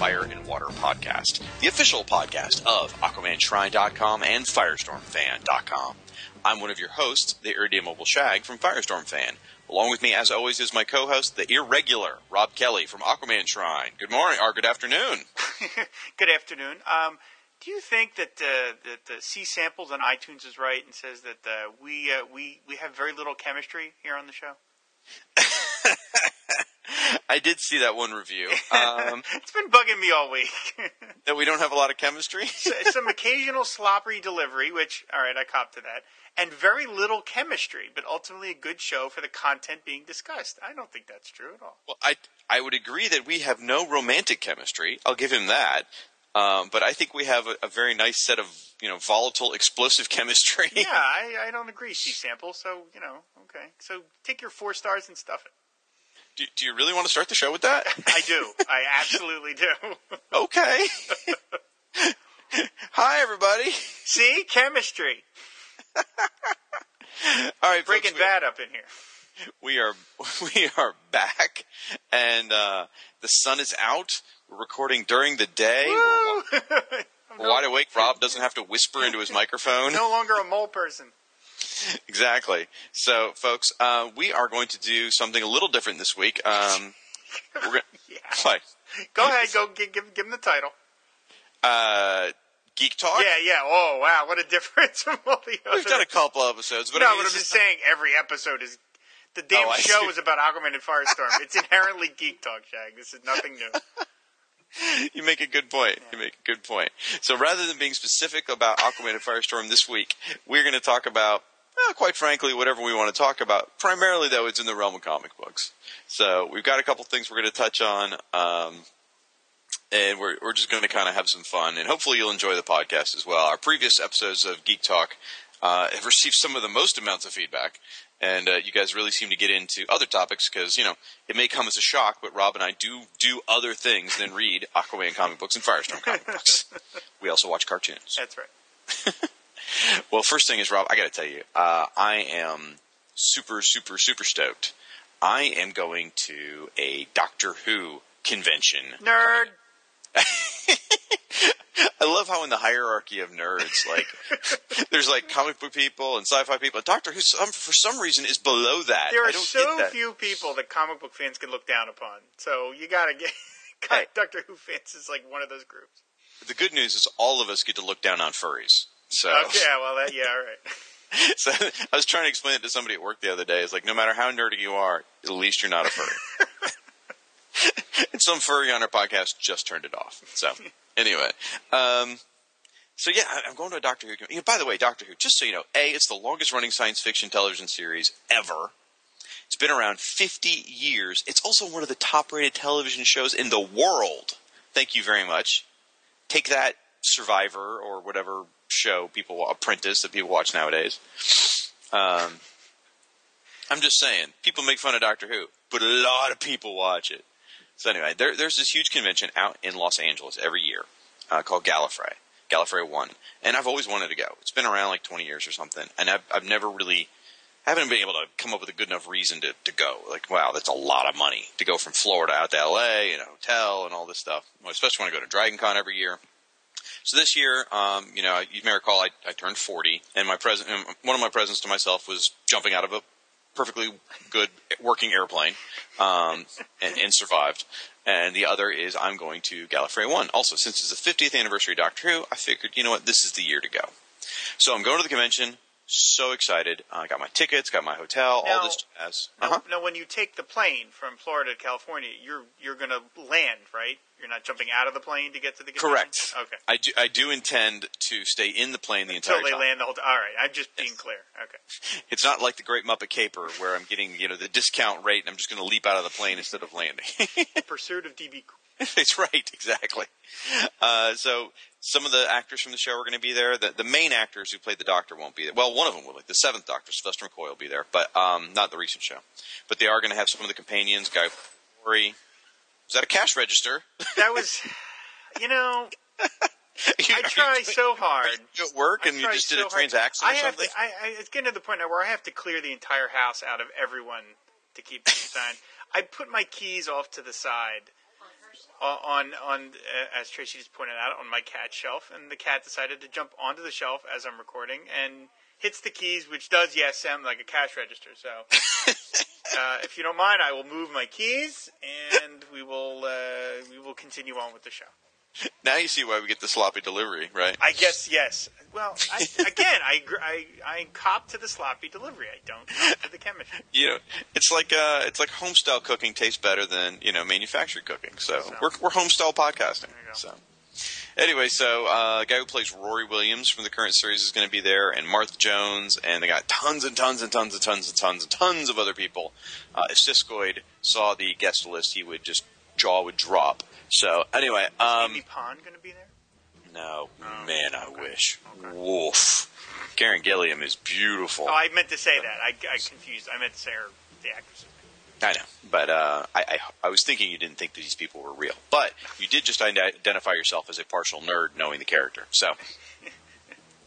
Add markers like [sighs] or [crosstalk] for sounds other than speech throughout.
Fire and Water Podcast, the official podcast of AquamanShrine.com and FirestormFan.com. I'm one of your hosts, the irredeemable Shag from Firestorm Fan. Along with me, as always, is my co-host, the irregular Rob Kelly from Aquaman Shrine. Good morning, or good afternoon. [laughs] Good afternoon. Um, do you think that uh, that the C samples on iTunes is right and says that uh, we uh, we we have very little chemistry here on the show? [laughs] I did see that one review. [laughs] Um, It's been bugging me all week. [laughs] that we don't have a lot of chemistry. So- Some occasional sloppy delivery, which all right, I cop to that, and very little chemistry, but ultimately a good show for the content being discussed. I don't think that's true at all. Well, I I would agree that we have no romantic chemistry. I'll give him that. Um, but I think we have a, a very nice set of you know volatile, explosive [laughs] chemistry. Yeah, I, I don't agree, C sample. So you know, okay. So take your four stars and stuff it. Do, do you really want to start the show with that? I do. I absolutely do. [laughs] okay. Hi, everybody. See, chemistry. [laughs] All right, Breaking folks, Bad up in here. We are [laughs] we are back, and uh, the sun is out. We're recording during the day. We're, wi- we're wide awake. Rob doesn't have to whisper into his microphone. no longer a mole person. Exactly. So, folks, uh, we are going to do something a little different this week. Um, we're gonna, [laughs] Yeah. what? Go ahead, go give, give, give him the title. Uh, Geek Talk. Yeah, yeah. Oh, wow, what a difference [laughs] from all the others. We've done a couple episodes, but no, I mean, but I'm just saying every episode is. The damn Oh, show is about Aquaman and Firestorm. It's inherently geek talk, Shag. This is nothing new. [laughs] you make a good point. You make a good point. So rather than being specific about Aquaman and Firestorm this week, we're going to talk about, well, quite frankly, whatever we want to talk about. Primarily, though, it's in the realm of comic books. So we've got a couple things we're going to touch on, um, and we're we're just going to kind of have some fun, and hopefully you'll enjoy the podcast as well. Our previous episodes of Geek Talk uh, have received some of the most amounts of feedback. And uh, you guys really seem to get into other topics because you know it may come as a shock, but Rob and I do do other things than read Aquaman comic books and Firestorm comic books. [laughs] We also watch cartoons. That's right. [laughs] Well, first thing is, Rob, I got to tell you, uh, I am super, super, super stoked. I am going to a Doctor Who convention. Nerd. [laughs] I love how in the hierarchy of nerds, like [laughs] there's like comic book people and sci-fi people. And Doctor Who, some, for some reason, is below that. There I are don't so get that. few people that comic book fans can look down upon. So you gotta get. [laughs] Hey. Doctor Who fans is like one of those groups. The good news is all of us get to look down on furries. So, Okay, yeah, well, that, yeah, all right. [laughs] so I was trying to explain it to somebody at work the other day. It's like no matter how nerdy you are, at least you're not a furry. [laughs] and some furry on our podcast just turned it off. So anyway, um, so yeah, I'm going to a Doctor Who. You know, by the way, Doctor Who. Just so you know, a it's the longest running science fiction television series ever. It's been around 50 years. It's also one of the top rated television shows in the world. Thank you very much. Take that, Survivor or whatever show people Apprentice that people watch nowadays. Um, I'm just saying, people make fun of Doctor Who, but a lot of people watch it. So anyway, there, there's this huge convention out in Los Angeles every year uh, called Gallifrey, Gallifrey One, and I've always wanted to go. It's been around like 20 years or something, and I've, I've never really I haven't been able to come up with a good enough reason to, to go. Like, wow, that's a lot of money to go from Florida out to LA and a hotel and all this stuff. Well, especially when I go to Dragon Con every year. So this year, um, you know, you may recall I, I turned 40, and my present, one of my presents to myself was jumping out of a perfectly good working airplane, um, and, and survived. And the other is I'm going to Gallifrey One. Also, since it's the 50th anniversary of Doctor Who, I figured, you know what, this is the year to go. So I'm going to the convention so excited. I uh, got my tickets, got my hotel, Now- all this jazz. Now, Uh-huh. now, when you take the plane from Florida to California, you're you're going to land, right? You're not jumping out of the plane to get to the convention? Correct. Okay. I do, I do intend to stay in the plane the Until entire they time. land the whole time. All right. I'm just being clear. Okay. [laughs] It's not like the Great Muppet Caper where I'm getting you know the discount rate and I'm just going to leap out of the plane instead of landing. [laughs] Pursuit of DB. [laughs] That's right, exactly. Uh, so some of the actors from the show are going to be there. The, the main actors who played the Doctor won't be there. Well, one of them will. Like the seventh Doctor, Sylvester McCoy, will be there, but um, not the recent show. But they are going to have some of the companions. Guy Fieri. Was that a cash register? [laughs] That was, you know, [laughs] You- I try doing- so hard. you at work and you just did so a hard. transaction I or have something? to, I, I, it's getting to the point now where I have to clear the entire house out of everyone to keep things signed. I put my keys off to the side on on uh, as Tracy just pointed out on my cat shelf, and the cat decided to jump onto the shelf as I'm recording and hits the keys, which does yes sound like a cash register. So, [laughs] uh, if you don't mind, I will move my keys and we will uh, we will continue on with the show. [laughs] Now you see why we get the sloppy delivery, right? I guess yes. Well, I, [laughs] again, I, I I cop to the sloppy delivery. I don't cop to the chemistry. [laughs] you know, it's like uh, it's like homestyle cooking tastes better than you know manufactured cooking. So we're we're homestyle podcasting. So anyway, so uh, the guy who plays Rory Williams from the current series is going to be there, and Martha Jones, and they got tons and tons and tons and tons and tons and tons of other people. Uh, if Siskoid saw the guest list, he would just jaw would drop. So anyway, um, Amy Pond going to be there? no, man, I wish. Woof. Karen Gillan is beautiful. Oh, I meant to say that. I, I confused. I meant to say her, the actress. I know, but uh, I, I I was thinking you didn't think that these people were real, but you did just identify yourself as a partial nerd, knowing the character. So,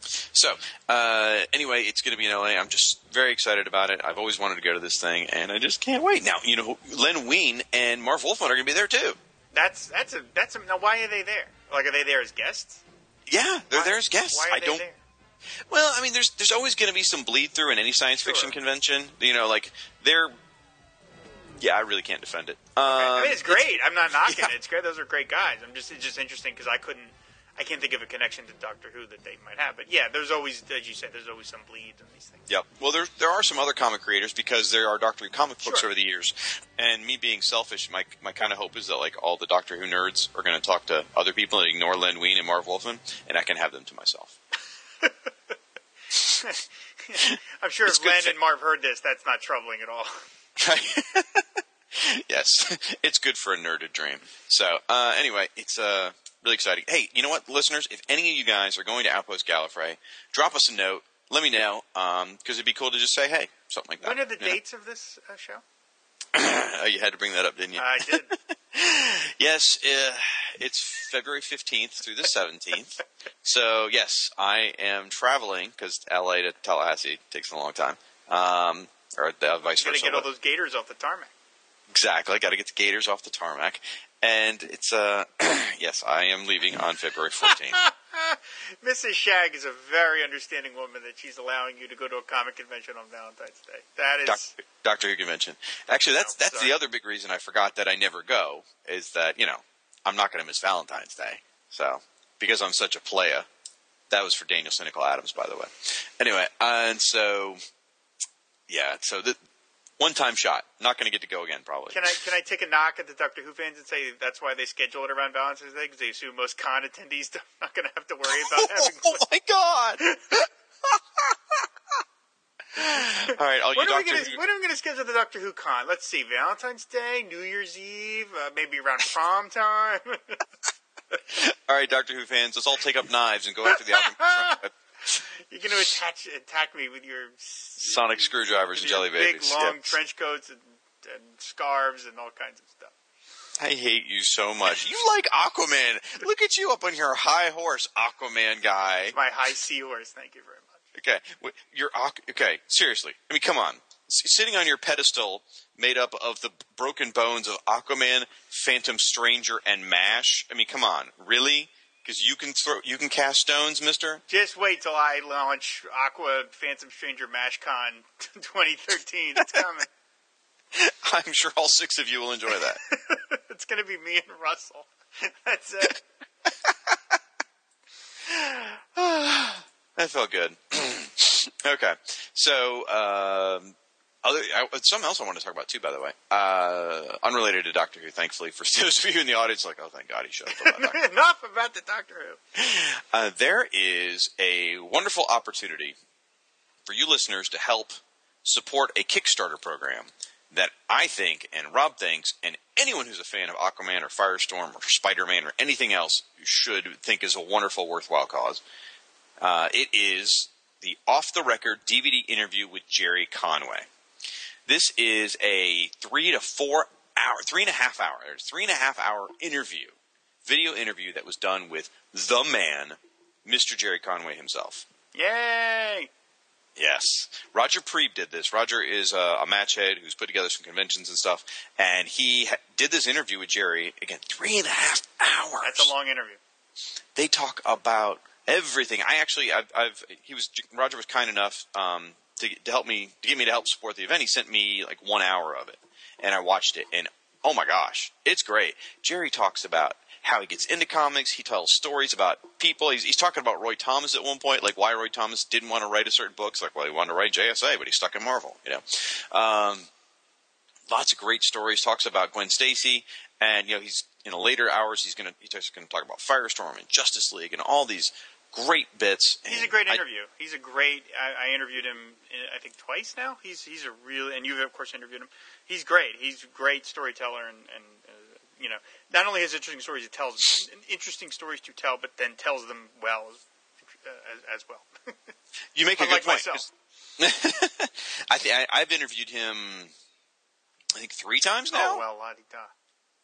[laughs] so uh, anyway, it's going to be in LA. I'm just very excited about it. I've always wanted to go to this thing, and I just can't wait. Now, you know, Len Wein and Marv Wolfman are going to be there too. That's that's a that's a. Now, why are they there? Like, are they there as guests? Yeah, they're Why- there as guests. Why are I they don't. there? Well, I mean, there's there's always going to be some bleed through in any science Sure. fiction convention. You know, like they're. Yeah, I really can't defend it. Um, I mean, it's great. I'm not knocking [laughs] yeah. it. It's great. Those are great guys. I'm just it's just interesting because I couldn't. I can't think of a connection to Doctor Who that they might have. But yeah, there's always, as you said, there's always some bleed in these things. Yep. Well, there there are some other comic creators because there are Doctor Who comic books Sure. over the years, and me being selfish, my my kind of hope is that like all the Doctor Who nerds are going to talk to other people and ignore Len Wein and Marv Wolfman, and I can have them to myself. [laughs] I'm sure It's if Len and Marv heard this, that's not troubling at all. [laughs] yes, [laughs] it's good for a nerd to dream. So uh, anyway, it's uh, really exciting. Hey, you know what, listeners? If any of you guys are going to Outpost Gallifrey, drop us a note. Let me know because it'd be cool to just say hey, something like that. When are the you know? dates of this uh, show? [laughs] Oh, you had to bring that up, didn't you? I did. [laughs] Yes, uh, it's February 15th through the 17th. so, yes, I am traveling because LA to Tallahassee takes a long time. Um, or uh, vice You got to get all those gators off the tarmac. Exactly. I Got to get the gators off the tarmac. And it's, uh, [clears throat] yes, I am leaving on February 14th. Mrs. [laughs] Shag is a very understanding woman that she's allowing you to go to a comic convention on Valentine's Day. That is. Doctor, Doctor Who convention. Actually, that's No, that's sorry. the other big reason I forgot that I never go is that you know I'm not going to miss Valentine's Day. So because I'm such a playa, that was for Daniel Cynical Adams, by the way. Anyway, and so yeah, so the one time shot. Not going to get to go again, probably. Can I can I take a knock at the Doctor Who fans and say that's why they schedule it around Valentine's Day because they assume most con attendees [laughs] are not going to have to worry about [laughs] having. oh my god! [laughs] All right, all you When are, we Doctor gonna, Who. when are we going to schedule the Doctor Who con? Let's see, Valentine's Day, New Year's Eve, uh, maybe around prom time. All right, Doctor Who fans, let's all take up knives and go after the Aquaman. You're going to attach attack me with your Sonic screwdrivers and jelly big babies. long Yeah. trench coats and, and scarves and all kinds of stuff. I hate you so much. You like Aquaman. [laughs] Look at you up on your high horse, Aquaman guy. My high seahorse. Thank you very much. Okay, you're okay. Seriously, I mean, come on. Sitting on your pedestal, made up of the broken bones of Aquaman, Phantom Stranger, and Mash. I mean, come on, really? Because you can throw, you can cast stones, Mister. Just wait till I launch Aqua Phantom Stranger MashCon [laughs] 2013. It's coming. [laughs] I'm sure all six of you will enjoy that. [laughs] it's going to be me and Russell. That's it. [sighs] That felt good. [clears throat] okay, so um, other I, something else I want to talk about too. By the way, uh, unrelated to Doctor Who. Thankfully, for [laughs] those of you in the audience, like, oh, thank God he shut up about [laughs] Enough about the Doctor Who. Uh, there is a wonderful opportunity for you listeners to help support a Kickstarter program that I think and Rob thinks and anyone who's a fan of Aquaman or Firestorm or Spider-Man or anything else should think is a wonderful, worthwhile cause. Uh, it is the off-the-record DVD interview with Gerry Conway. This is a three to four hour, three and a half hour, three and a half hour interview, video interview that was done with the man, Mr. Gerry Conway himself. Yay! Yes. Roger Preeb did this. Roger is a, a match head who's put together some conventions and stuff, and he ha- did this interview with Gerry, again, three and a half hours. That's a long interview. They talk about everything. I actually, I've, I've he was, Roger was kind enough, um, to, to help me, to get me to help support the event. He sent me like one hour of it, and I watched it, and oh my gosh, it's great. Gerry talks about how he gets into comics. He tells stories about people. He's, he's talking about Roy Thomas at one point, like why Roy Thomas didn't want to write a certain book. It's like, well, he wanted to write JSA, but he's stuck in Marvel, you know. Um, lots of great stories. Talks about Gwen Stacy, and you know, he's in the later hours. He's gonna he's to talk about Firestorm and Justice League and all these great bits. He's a great I- interview. he's a great. I, I interviewed him, I think, twice now. He's he's a real, and you've of course interviewed him. He's great. He's a great storyteller, and and uh, you know, not only has interesting stories he tells, interesting stories to tell, but then tells them well as uh, as, as well. you make a Unlike good point. myself. [laughs] I think I- I've interviewed him. I think three times now. Oh well, la di da.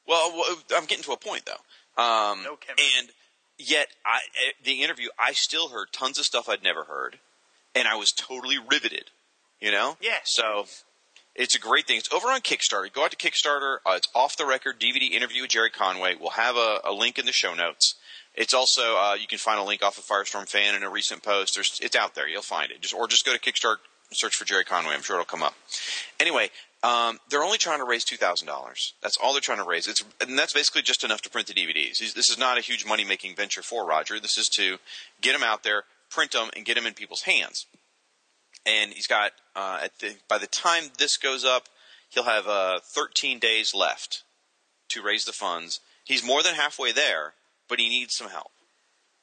Well, well, I'm getting to a point though. Um, No chemistry. and yet, I, eh, the interview, I still heard tons of stuff I'd never heard, and I was totally riveted. You know? Yeah. So it's a great thing. It's over on Kickstarter. Go out to Kickstarter. Uh, it's off the record DVD interview with Gerry Conway. We'll have a, a link in the show notes. It's also uh, you can find a link off of Firestorm fan in a recent post. There's it's out there. You'll find it. Just or just go to Kickstarter, search for Gerry Conway. I'm sure it'll come up. Anyway, um, they're only trying to raise two thousand dollars. That's all they're trying to raise. It's and that's basically just enough to print the DVDs. This is not a huge money making venture for Roger. This is to get them out there, print them, and get them in people's hands. And he's got uh, the, by the time this goes up, he'll have uh, 13 days left to raise the funds. He's more than halfway there, but he needs some help.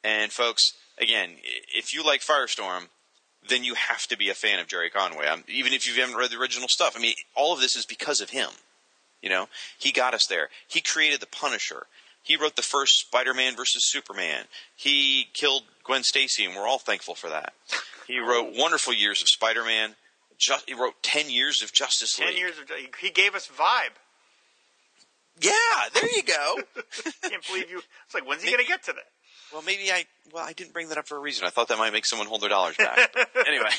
And folks, again, if you like Firestorm, then you have to be a fan of Gerry Conway. Um, even if you haven't read the original stuff. I mean, all of this is because of him. You know, he got us there. He created the Punisher. He wrote the first Spider-Man versus Superman. He killed Gwen Stacy, and we're all thankful for that. He wrote wonderful years of Spider-Man. Just, he wrote ten years of Justice League. Ten years of he- he gave us vibe. Yeah, there you go. [laughs] Can't believe you. [laughs] It's like when's he going to get to that? Well, maybe I well I didn't bring that up for a reason. I thought that might make someone hold their dollars back. [laughs] anyway,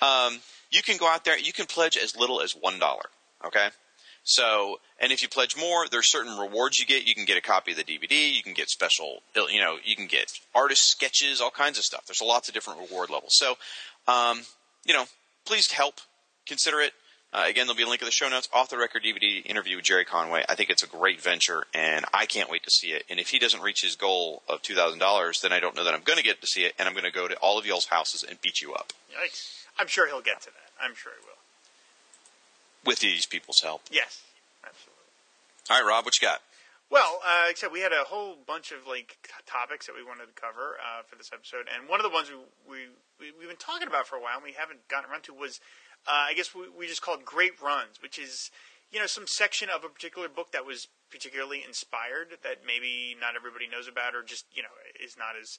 um, you can go out there. You can pledge as little as one dollar. Okay. So, and if you pledge more, there's certain rewards you get. You can get a copy of the DVD. You can get special, you know, you can get artist sketches, all kinds of stuff. There's lots of different reward levels. So, um, you know, please help. Consider it. Uh, again, there'll be a link in the show notes. Off the record DVD interview with Gerry Conway. I think it's a great venture, and I can't wait to see it. And if he doesn't reach his goal of two thousand dollars, then I don't know that I'm going to get to see it, and I'm going to go to all of y'all's houses and beat you up Yikes! I'm sure he'll get to that. I'm sure he will. with these people's help. Yes, absolutely. All right, Rob, what you got? Well, uh, except we had a whole bunch of like topics that we wanted to cover uh, for this episode, and one of the ones we, we, we we've been talking about for a while and we haven't gotten around to was, uh, I guess we, we just called great runs, which is you know some section of a particular book that was particularly inspired that maybe not everybody knows about or just you know is not as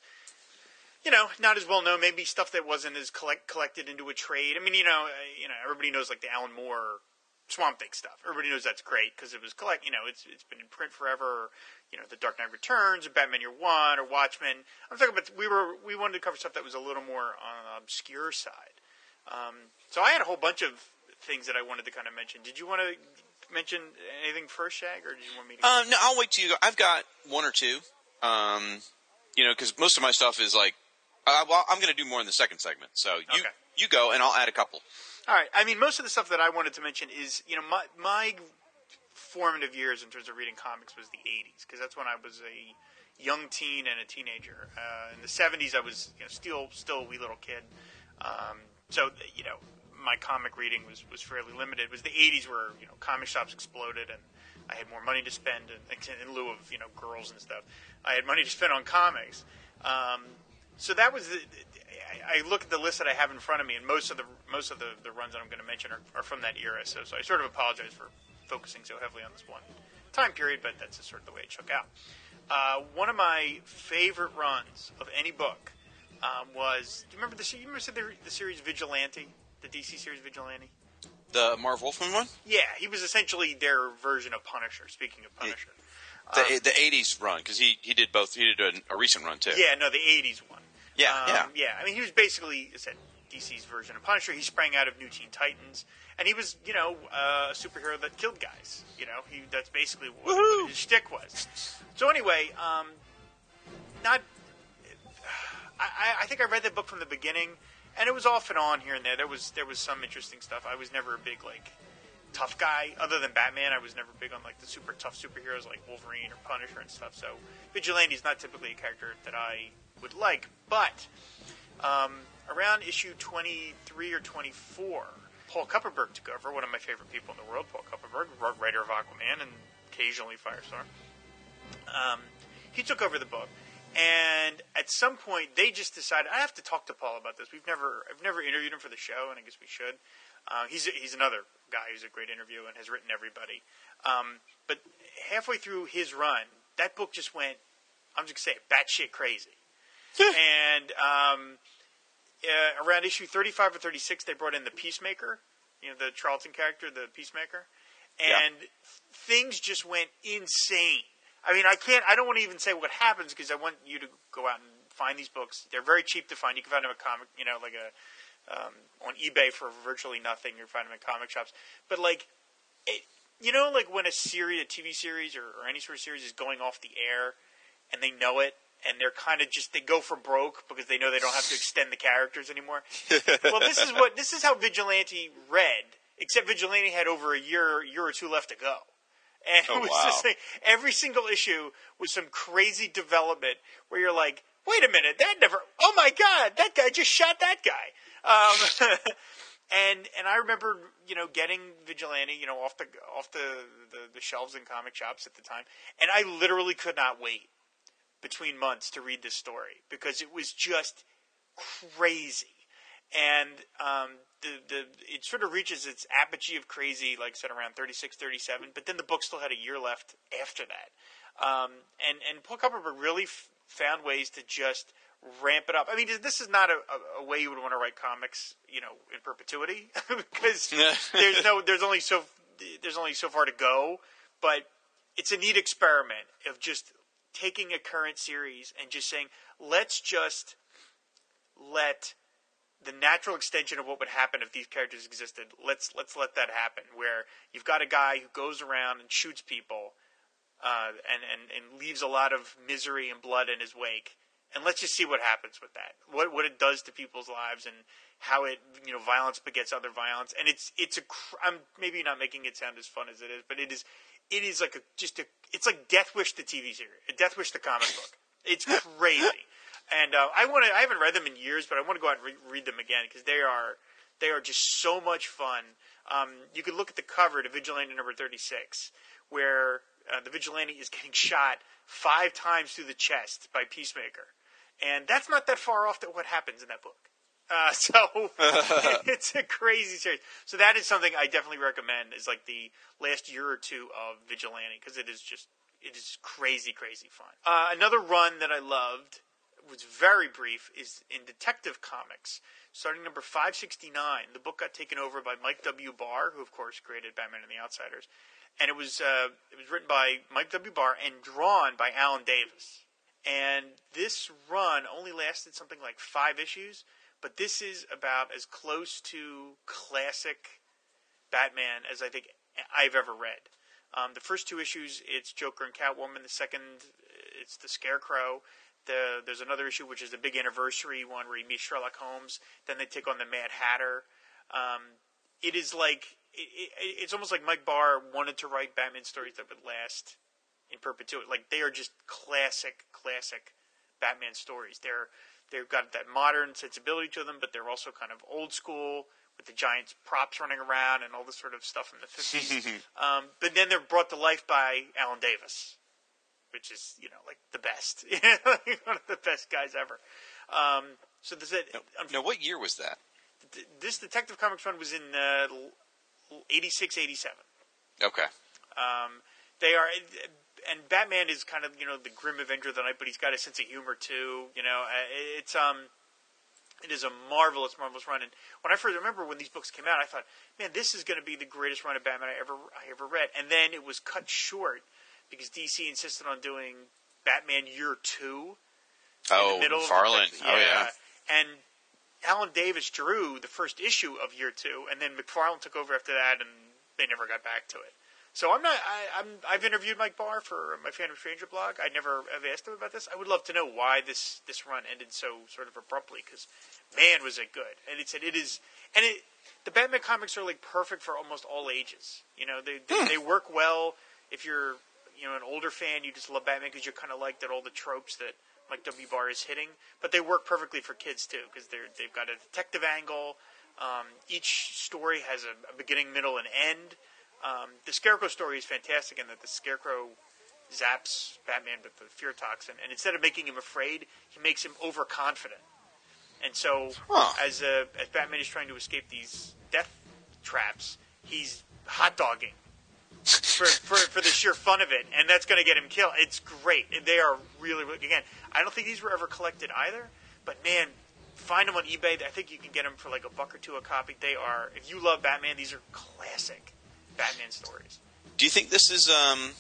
you know not as well known. Maybe stuff that wasn't as collect, collected into a trade. I mean, you know, uh, you know, everybody knows like the Alan Moore Swamp Thing stuff. Everybody knows that's great because it was collect. You know, it's it's been in print forever. You know, The Dark Knight Returns, or Batman Year One, or Watchmen. I'm talking about we were we wanted to cover stuff that was a little more on the obscure side. Um, so I had a whole bunch of things that I wanted to kind of mention. Did you want to mention anything first, Shag, or did you want me to? Um, no, I'll wait till you go. I've got one or two. Um, you know, because most of my stuff is like, uh, well, I'm going to do more in the second segment. So you Okay. you go, and I'll add a couple. All right. I mean, most of the stuff that I wanted to mention is, you know, my my formative years in terms of reading comics was the '80s because that's when I was a young teen and a teenager. Uh, in the '70s, I was you know, still still a wee little kid. Um, so you know, my comic reading was was fairly limited. It was the '80s where you know comic shops exploded and I had more money to spend in, in lieu of you know girls and stuff. I had money to spend on comics. Um, so that was the, I look at the list that I have in front of me, and most of the most of the, the runs that I'm going to mention are, are from that era. So, so I sort of apologize for focusing so heavily on this one time period, but that's just sort of the way it shook out. Uh, one of my favorite runs of any book um, was. Do you remember the you remember the, the series Vigilante, the DC series Vigilante? The Marv Wolfman one, Yeah, he was essentially their version of Punisher. Speaking of Punisher, the the '80s run, because he he did both. He did a, a recent run too. yeah, no, the '80s one. Yeah, Um, yeah. yeah. I mean, he was basically I said DC's version of Punisher. He sprang out of New Teen Titans, and he was, you know, uh, a superhero that killed guys. You know, he that's basically what, what his shtick was. So anyway, um, not. I, I- think I read the book from the beginning, and it was off and on here and there. There was there was some interesting stuff. I was never a big like tough guy. Other than Batman, I was never big on like the super tough superheroes like Wolverine or Punisher and stuff. So Vigilante is not typically a character that I would like. But um, around issue 23 or 24, Paul Kupperberg took over, one of my favorite people in the world, Paul Kupperberg, writer of Aquaman and occasionally Firestar. Um, he took over the book. And at some point, they just decided I have to talk to Paul about this. We've never, I've never interviewed him for the show, and I guess we should. Uh, he's he's another guy who's a great interview and has written everybody. Um, but halfway through his run, that book just went. I'm just gonna say it, batshit crazy. and um, uh, around issue 35 or 36, they brought in the Peacemaker, you know, the Charlton character, the Peacemaker, and things just went insane. I mean, I can't. I don't want to even say what happens because I want you to go out and find these books. They're very cheap to find. You can find them at comic, you know, like a um, on eBay for virtually nothing. You find them in comic shops. But like, it, you know, like when a series, a TV series, or, or any sort of series is going off the air, and they know it, and they're kind of just they go for broke because they know they don't have to extend the characters anymore. [laughs] well, this is what this is how Vigilante read. Except Vigilante had over a year, year or two left to go. And Oh, it was wow. just like every single issue was some crazy development where you're like, wait a minute, that never. Oh my god, that guy just shot that guy. Um, [laughs] and and I remember you know getting Vigilante you know off the off the, the the shelves in comic shops at the time, and I literally could not wait between months to read this story because it was just crazy. And um, the the it sort of reaches its apogee of crazy, like I said, around 36, 37. But then the book still had a year left after that. Um, and and Paul Kupperberg really f- found ways to just ramp it up. I mean, this is not a, a, a way you would want to write comics, you know, in perpetuity, [laughs] because [laughs] there's no there's only so there's only so far to go. But it's a neat experiment of just taking a current series and just saying, let's just let the natural extension of what would happen if these characters existed. Let's let's let that happen. Where you've got a guy who goes around and shoots people, uh, and and and leaves a lot of misery and blood in his wake. And let's just see what happens with that. What what it does to people's lives and how it you know violence begets other violence. And it's it's a I'm maybe not making it sound as fun as it is, but it is it is like a just a it's like Death Wish the TV series, Death Wish the comic book. It's crazy. And uh, I want to. I haven't read them in years, but I want to go out and re- read them again because they are they are just so much fun. Um, you could look at the cover to Vigilante number thirty six, where uh, the vigilante is [laughs] getting shot five times through the chest by Peacemaker, and that's not that far off to what happens in that book. Uh, [laughs] so [laughs] it's a crazy series. So that is something I definitely recommend. Is like the last year or two of Vigilante because it is just it is crazy, crazy fun. Uh, another run that I loved was very brief is in Detective Comics, starting number five sixty nine. The book got taken over by Mike W. Barr, who of course created Batman and the Outsiders, and it was uh, it was written by Mike W. Barr and drawn by Alan Davis. And this run only lasted something like five issues but this is about as close to classic Batman as I think I've ever read. Um, the first two issues, it's Joker and Catwoman. The second, it's the Scarecrow. The, there's another issue which is the big anniversary one where he meets Sherlock Holmes. Then they take on the Mad Hatter. Um, it is like it, it, it's almost like Mike Barr wanted to write Batman stories that would last in perpetuity. Like they are just classic, classic Batman stories. They're They've got that modern sensibility to them, but they're also kind of old school with the giant props running around and all this sort of stuff in the 50s. [laughs] um, but then they're brought to life by Alan Davis, which is, you know, like the best. [laughs] One of the best guys ever. Um, so this, now, now, what year was that? This Detective Comics run was in uh, 86, 87. Okay. Um, they are and Batman is kind of you know the grim Avenger of the night, but he's got a sense of humor too. You know, uh, it's um, it is a marvelous, marvelous run. And when I first remember when these books came out, I thought, man, this is going to be the greatest run of Batman I ever I ever read. And then it was cut short because DC insisted on doing Batman Year Two. Oh, Farland. Yeah. Oh yeah. And Alan Davis drew the first issue of Year Two, and then McFarlane took over after that, and they never got back to it. So I'm not. I, am I've interviewed Mike Barr for my Phantom Stranger blog. I never have asked him about this. I would love to know why this this run ended so sort of abruptly. Because man, was it good! And it said it is. And it the Batman comics are like perfect for almost all ages. You know, they they, hmm. they work well if you're you know an older fan. You just love Batman because you're kind of like that all the tropes that Mike W. Barr is hitting. But they work perfectly for kids too because they're they've got a detective angle. Um, each story has a, a beginning, middle, and end. Um, the Scarecrow story is fantastic in that the Scarecrow zaps Batman with the fear toxin, and instead of making him afraid, he makes him overconfident. And so, huh. as uh, as Batman is trying to escape these death traps, he's hot dogging for, for for the sheer fun of it, and that's going to get him killed. It's great. They are really, really again. I don't think these were ever collected either, but man, find them on eBay. I think you can get them for like a buck or two a copy. They are. If you love Batman, these are classic. Batman stories. Do you think this is um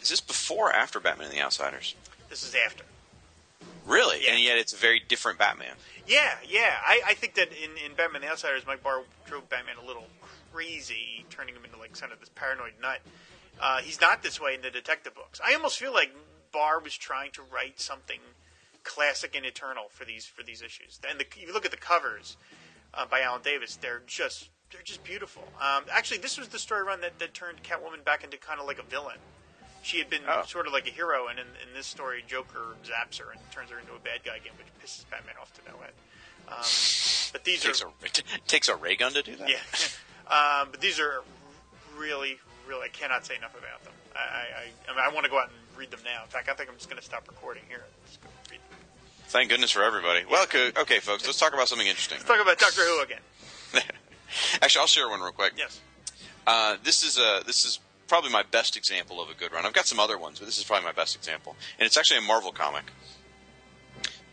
is this before or after Batman and the Outsiders? This is after. Really? Yeah. And yet it's a very different Batman. Yeah, yeah. I, I think that in, in Batman the Outsiders, Mike Barr drove Batman a little crazy, turning him into like kind of this paranoid nut. Uh, he's not this way in the detective books. I almost feel like Barr was trying to write something classic and eternal for these for these issues. And the, if you look at the covers uh, by Alan Davis, they're just they're just beautiful. Um, actually, this was the story run that, that turned Catwoman back into kind of like a villain. She had been oh. sort of like a hero, and in, in, this story, Joker zaps her and turns her into a bad guy again, which pisses Batman off to no end. Um, but these takes are a, it takes a ray gun to do that. Yeah, [laughs] um, but these are really, really. I cannot say enough about them. I, I, I, mean, I want to go out and read them now. In fact, I think I'm just going to stop recording here. Thank goodness for everybody. Well, okay, folks, let's talk about something interesting. Let's talk about Doctor Who again. [laughs] Actually, I'll share one real quick. Yes. Uh, this is a this is probably my best example of a good run. I've got some other ones, but this is probably my best example, and it's actually a Marvel comic.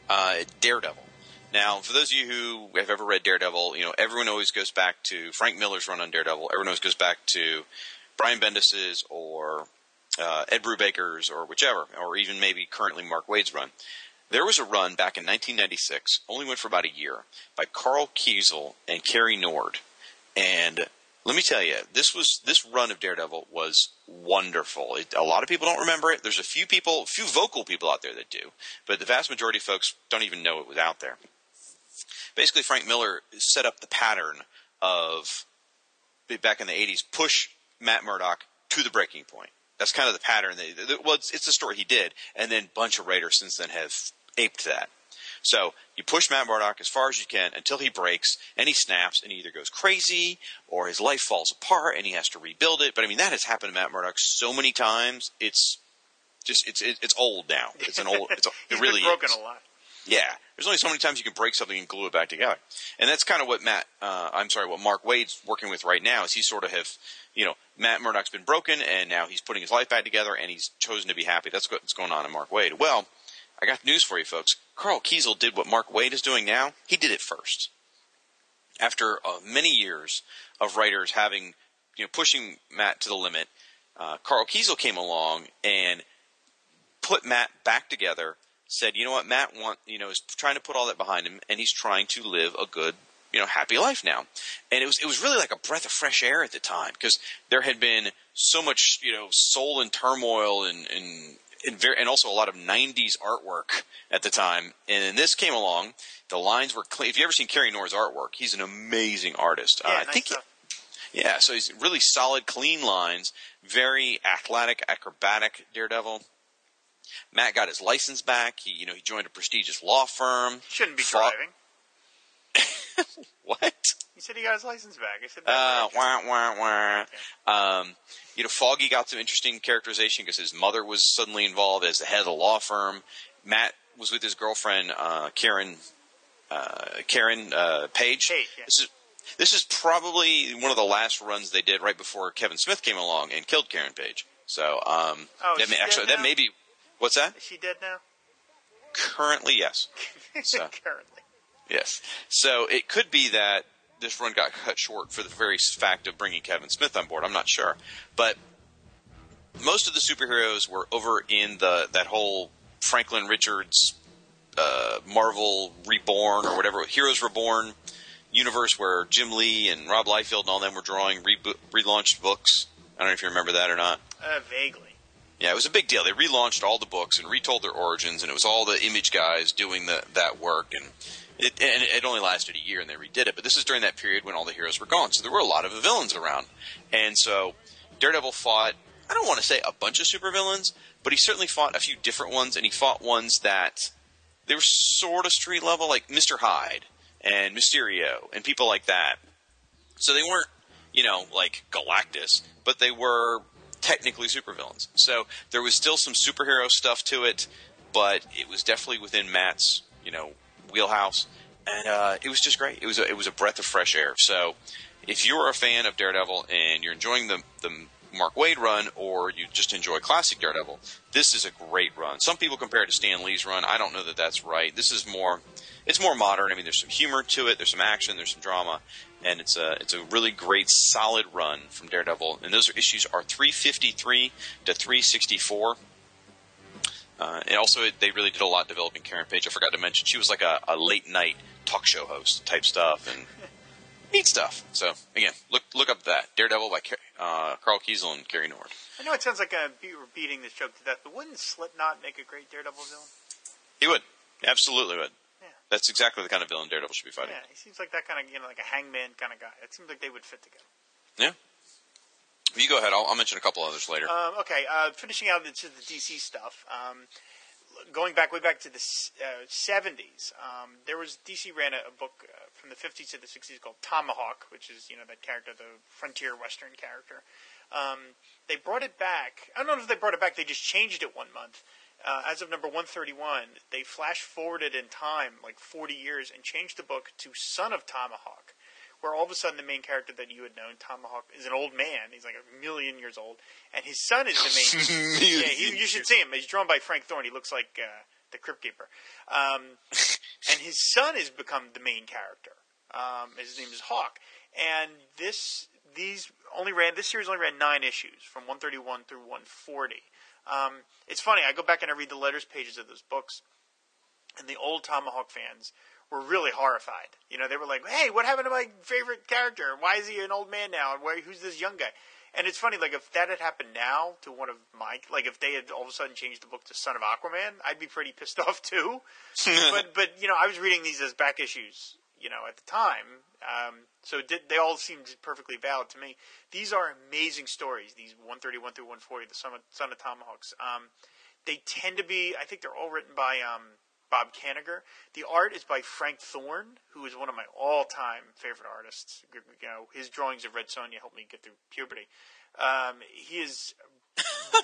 Uh, Daredevil. Now, for those of you who have ever read Daredevil, you know everyone always goes back to Frank Miller's run on Daredevil. Everyone always goes back to Brian Bendis's or uh, Ed Brubaker's or whichever, or even maybe currently Mark Waid's run. There was a run back in 1996, only went for about a year, by Karl Kesel and Cary Nord. And let me tell you, this was this run of Daredevil was wonderful. It, a lot of people don't remember it. There's a few people, a few vocal people out there that do, but the vast majority of folks don't even know it was out there. Basically, Frank Miller set up the pattern of back in the 80s push Matt Murdock to the breaking point. That's kind of the pattern. That, well, it's, it's the story he did, and then a bunch of writers since then have aped that. So you push Matt Murdock as far as you can until he breaks and he snaps and he either goes crazy or his life falls apart and he has to rebuild it. But I mean, that has happened to Matt Murdock so many times. It's just it's it's old now. It's an old. It's, a, it really broken is. a lot. Yeah, there's only so many times you can break something and glue it back together, and that's kind of what Matt, uh, I'm sorry, what Mark Waid's working with right now is he sort of have, you know, Matt Murdock's been broken, and now he's putting his life back together, and he's chosen to be happy. That's what's going on in Mark Waid. Well, I got news for you, folks. Karl Kesel did what Mark Waid is doing now. He did it first. After uh, many years of writers having, you know, pushing Matt to the limit, uh, Karl Kesel came along and put Matt back together said, you know what, Matt want you know is trying to put all that behind him, and he's trying to live a good, you know, happy life now. And it was it was really like a breath of fresh air at the time because there had been so much you know soul and turmoil and and and, very, and also a lot of '90s artwork at the time. And then this came along. The lines were clean. If you ever seen Cary Nord's artwork, he's an amazing artist. Yeah, uh, nice I think. stuff. Yeah, so he's really solid, clean lines, very athletic, acrobatic Daredevil. Matt got his license back. He, you know, he joined a prestigious law firm. Shouldn't be Fought- driving. [laughs] What? He said he got his license back. I said, Uh, that wah, wah, wah. Um, you know, Foggy got some interesting characterization because his mother was suddenly involved as the head of the law firm. Matt was with his girlfriend, uh, Karen, uh, Karen, uh, Page. Page, yeah. This is, this is probably one of the last runs they did right before Kevin Smith came along and killed Karen Page. So, um, Oh, that may, actually, that may be, what's that? Is she dead now? Currently, yes. [laughs] So- Currently. Yes. So it could be that this run got cut short for the very fact of bringing Kevin Smith on board. I'm not sure, but most of the superheroes were over in the that whole Franklin Richards uh, Marvel Reborn or whatever Heroes Reborn universe where Jim Lee and Rob Liefeld and all them were drawing rebo- relaunched books. I don't know if you remember that or not. Uh, vaguely. Yeah, it was a big deal. They relaunched all the books and retold their origins, and it was all the image guys doing the, that work. And it, and it only lasted a year, and they redid it. But this is during that period when all the heroes were gone, so there were a lot of villains around. And so Daredevil fought. I don't want to say a bunch of supervillains, but he certainly fought a few different ones, and he fought ones that they were sort of street level, like Mister Hyde and Mysterio and people like that. So they weren't, you know, like Galactus, but they were technically supervillains. So there was still some superhero stuff to it, but it was definitely within Matt's, you know, wheelhouse, and uh, it was just great. It was a, it was a breath of fresh air. So if you're a fan of Daredevil and you're enjoying the the Mark Waid run, or you just enjoy classic Daredevil, this is a great run. Some people compare it to Stan Lee's run. I don't know that that's right. This is more, it's more modern. I mean, there's some humor to it, there's some action, there's some drama, and it's a it's a really great, solid run from Daredevil. And those issues are 353 to 364. Uh, and also, it, they really did a lot developing Karen Page. I forgot to mention she was like a, a late night talk show host type stuff and neat stuff. So again, look look up that Daredevil by uh, Karl Kesel and Cary Nord. I know it sounds like I'm be- repeating this joke to death, but wouldn't Slipknot make a great Daredevil villain? He would absolutely would. That's exactly the kind of villain Daredevil should be fighting. Yeah, he seems like that kind of, you know, like a hangman kind of guy. It seems like they would fit together. Yeah. You go ahead. I'll, I'll mention a couple others later. Um, okay, uh, finishing out into the DC stuff. Um, going back way back to the uh, 70s, um, there was DC ran a, a book uh, from the 50s to the 60s called Tomahawk, which is you know that character, the frontier western character. Um, they brought it back. I don't know if they brought it back. They just changed it one month. Uh, as of number 131, they flash forwarded in time like 40 years and changed the book to Son of Tomahawk, where all of a sudden the main character that you had known, Tomahawk, is an old man. He's like a million years old, and his son is the main. [laughs] yeah, he, you should see him. He's drawn by Frank Thorne. He looks like uh, the Crypt Keeper, um, [laughs] and his son has become the main character. Um, his name is Hawk, and this these only ran this series only ran nine issues from 131 through 140. Um, it's funny. I go back and I read the letters pages of those books, and the old Tomahawk fans were really horrified. You know, they were like, "Hey, what happened to my favorite character? Why is he an old man now? And why, who's this young guy?" And it's funny, like if that had happened now to one of my, like if they had all of a sudden changed the book to Son of Aquaman, I'd be pretty pissed [laughs] off too. [laughs] but but you know, I was reading these as back issues, you know, at the time, um, so did, they all seemed perfectly valid to me. These are amazing stories. These 131 through 140, the Son of, Son of Tomahawks. Um, they tend to be, I think they're all written by um, Bob Kanigher. The art is by Frank Thorne, who is one of my all-time favorite artists. You know, his drawings of Red Sonja helped me get through puberty. Um, he is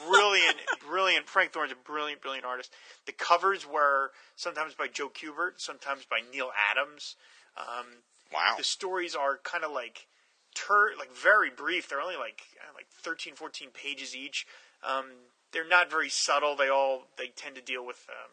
brilliant, [laughs] brilliant. Frank Thorne's a brilliant, brilliant artist. The covers were sometimes by Joe Kubert, sometimes by Neal Adams. Um, Wow. the stories are kind of like tur- like very brief. They're only like uh, like 13, 14 pages each. Um, they're not very subtle. They all they tend to deal with um,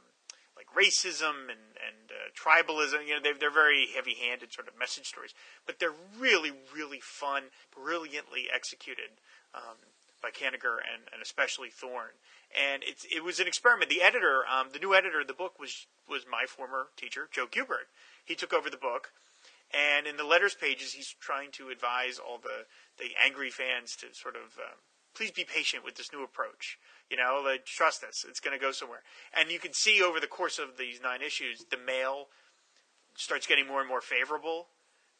like racism and and uh, tribalism. You know, they, they're very heavy-handed sort of message stories, but they're really, really fun, brilliantly executed um, by Kanigher and, and especially Thorne. And it's it was an experiment. The editor, um, the new editor of the book was was my former teacher, Joe Kubert. He took over the book. And in the letters pages, he's trying to advise all the, the angry fans to sort of um, please be patient with this new approach. You know, like, trust us; it's going to go somewhere. And you can see over the course of these nine issues, the mail starts getting more and more favorable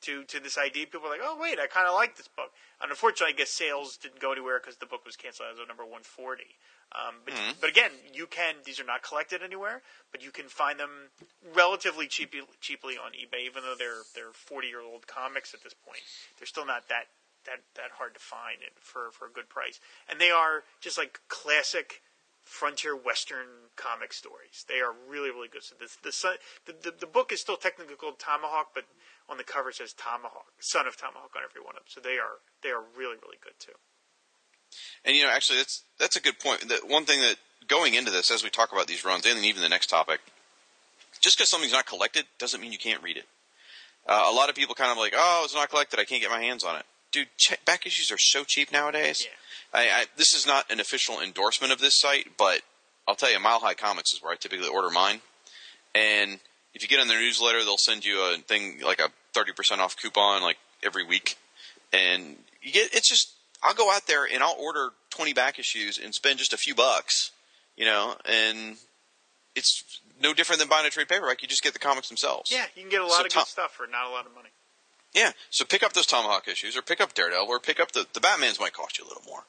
to to this idea. People are like, "Oh, wait, I kind of like this book." And unfortunately, I guess sales didn't go anywhere because the book was canceled as of number 140. Um, but but again, you can these are not collected anywhere, but you can find them relatively cheaply cheaply on eBay, even though they're they're 40 year old comics at this point. They're still not that that that hard to find and for for a good price. And they are just like classic frontier western comic stories. They are really really good. So this the the, the the book is still technically called Tomahawk, but on the cover says Tomahawk, son of Tomahawk on every one of them. So they are they are really really good too. And you know, actually, that's that's a good point. The one thing that going into this, as we talk about these runs, and even the next topic, just because something's not collected doesn't mean you can't read it. Uh, a lot of people kind of like, oh, it's not collected, I can't get my hands on it. Dude, check, back issues are so cheap nowadays. Yeah. I, I, this is not an official endorsement of this site, but I'll tell you, Mile High Comics is where I typically order mine. And if you get on their newsletter, they'll send you a thing like a thirty percent off coupon like every week, and you get it's just I'll go out there and I'll order twenty back issues and spend just a few bucks, you know, and it's no different than buying a trade paperback. You just get the comics themselves. Yeah, you can get a lot So of Tom- good stuff for not a lot of money. Yeah. So pick up those Tomahawk issues, or pick up Daredevil, or pick up the the Batman's might cost you a little more,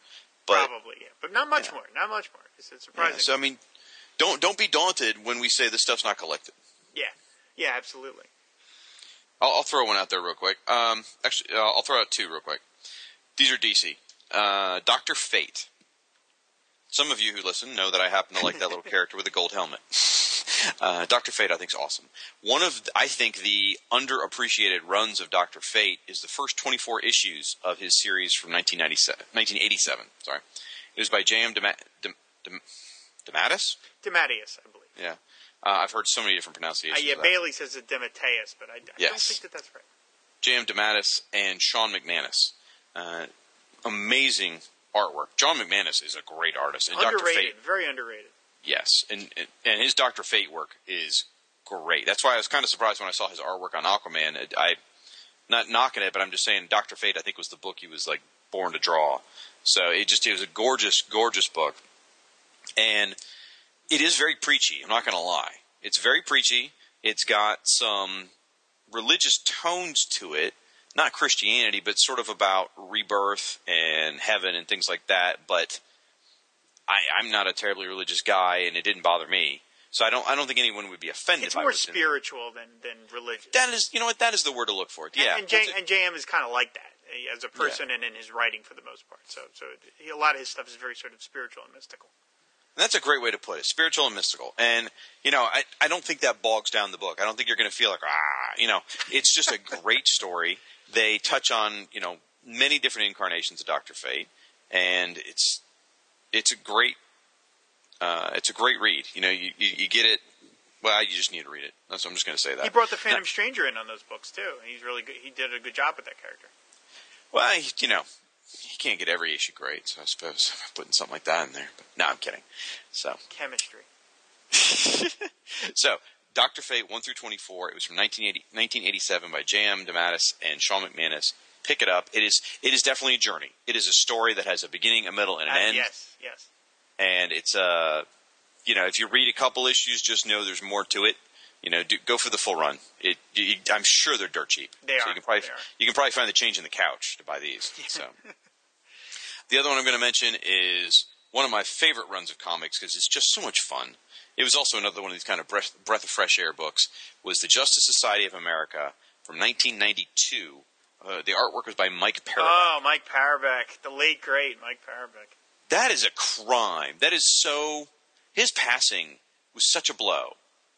but Probably, yeah, but not much Yeah. more. Not much more. It's, it's yeah, surprising. so I mean, don't don't be daunted when we say this stuff's not collected. yeah, yeah, absolutely. I'll, I'll throw one out there real quick. Um, actually, uh, I'll throw out two real quick. These are DC. Uh, Doctor Fate. Some of you who listen know that I happen to like that little [laughs] character with the gold helmet. [laughs] Uh, Doctor Fate, I think, is awesome. One of, I think, the underappreciated runs of Doctor Fate is the first 24 issues of his series from 1997. 1987. Sorry, it was by J.M. Dema- Dem- Dem- Dematis. Dematius, I believe. Yeah, uh, I've heard so many different Uh, pronunciations. yeah, of that. Bailey says it Demetrius, but I, I don't think that that's right. J.M. DeMatteis and Shawn McManus. Uh, amazing artwork. John McManus is a great artist, and underrated, Fate, very underrated. yes, and and- and his Doctor Fate work is great. That's why I was kind of surprised when I saw his artwork on Aquaman. I, I not knocking it, but I'm just saying Doctor Fate. I think was the book he was like born to draw. So it just it was a gorgeous, gorgeous book, and it is very preachy. I'm not going to lie. It's very preachy. It's got some religious tones to it, not Christianity, but sort of about rebirth and heaven and things like that. But I, I'm not a terribly religious guy, and it didn't bother me. So I don't. I don't think anyone would be offended. It's more spiritual than than religious. That is, you know what? That is the word to look for. Yeah, and, and, J, and JM is kind of like that eh, as a person and in his writing for the most part. So, so a lot of his stuff is very sort of spiritual and mystical. And that's a great way to put it. Spiritual and mystical. And, you know, I, I don't think that bogs down the book. I don't think you're going to feel like, ah, you know, it's just a great story. They touch on, you know, many different incarnations of Dr. Fate. And it's, it's a great, uh, it's a great read. You know, you, you, you get it. Well, you just need to read it. That's, I'm just going to say that. He brought the Phantom Now- Stranger in on those books too. He's really good. He did a good job with that character. Well, you know, he can't get every issue great, so I suppose [laughs] I'm putting something like that in there. But no, I'm kidding. So, Chemistry. [laughs] so Doctor Fate one through twenty four. It was from 1980, 1987 by J.M. DeMatteis and Shawn McManus. Pick it up. It is it is definitely a journey. It is a story that has a beginning, a middle, and an Uh, end. yes, yes. And it's uh, you know, if you read a couple issues, just know there's more to it. You know, do, go for the full run. It, you, I'm sure they're dirt cheap. They so are. You can probably They are. you can probably find the change in the couch to buy these. [laughs] So. The other one I'm going to mention is one of my favorite runs of comics because it's just so much fun. It was also another one of these kind of breath, breath of fresh air books. Was the Justice Society of America from 1992. Uh, the artwork was by Mike Parobeck. Oh, Mike Parobeck, the late great Mike Parobeck. That is a crime. That is so. His passing was such a blow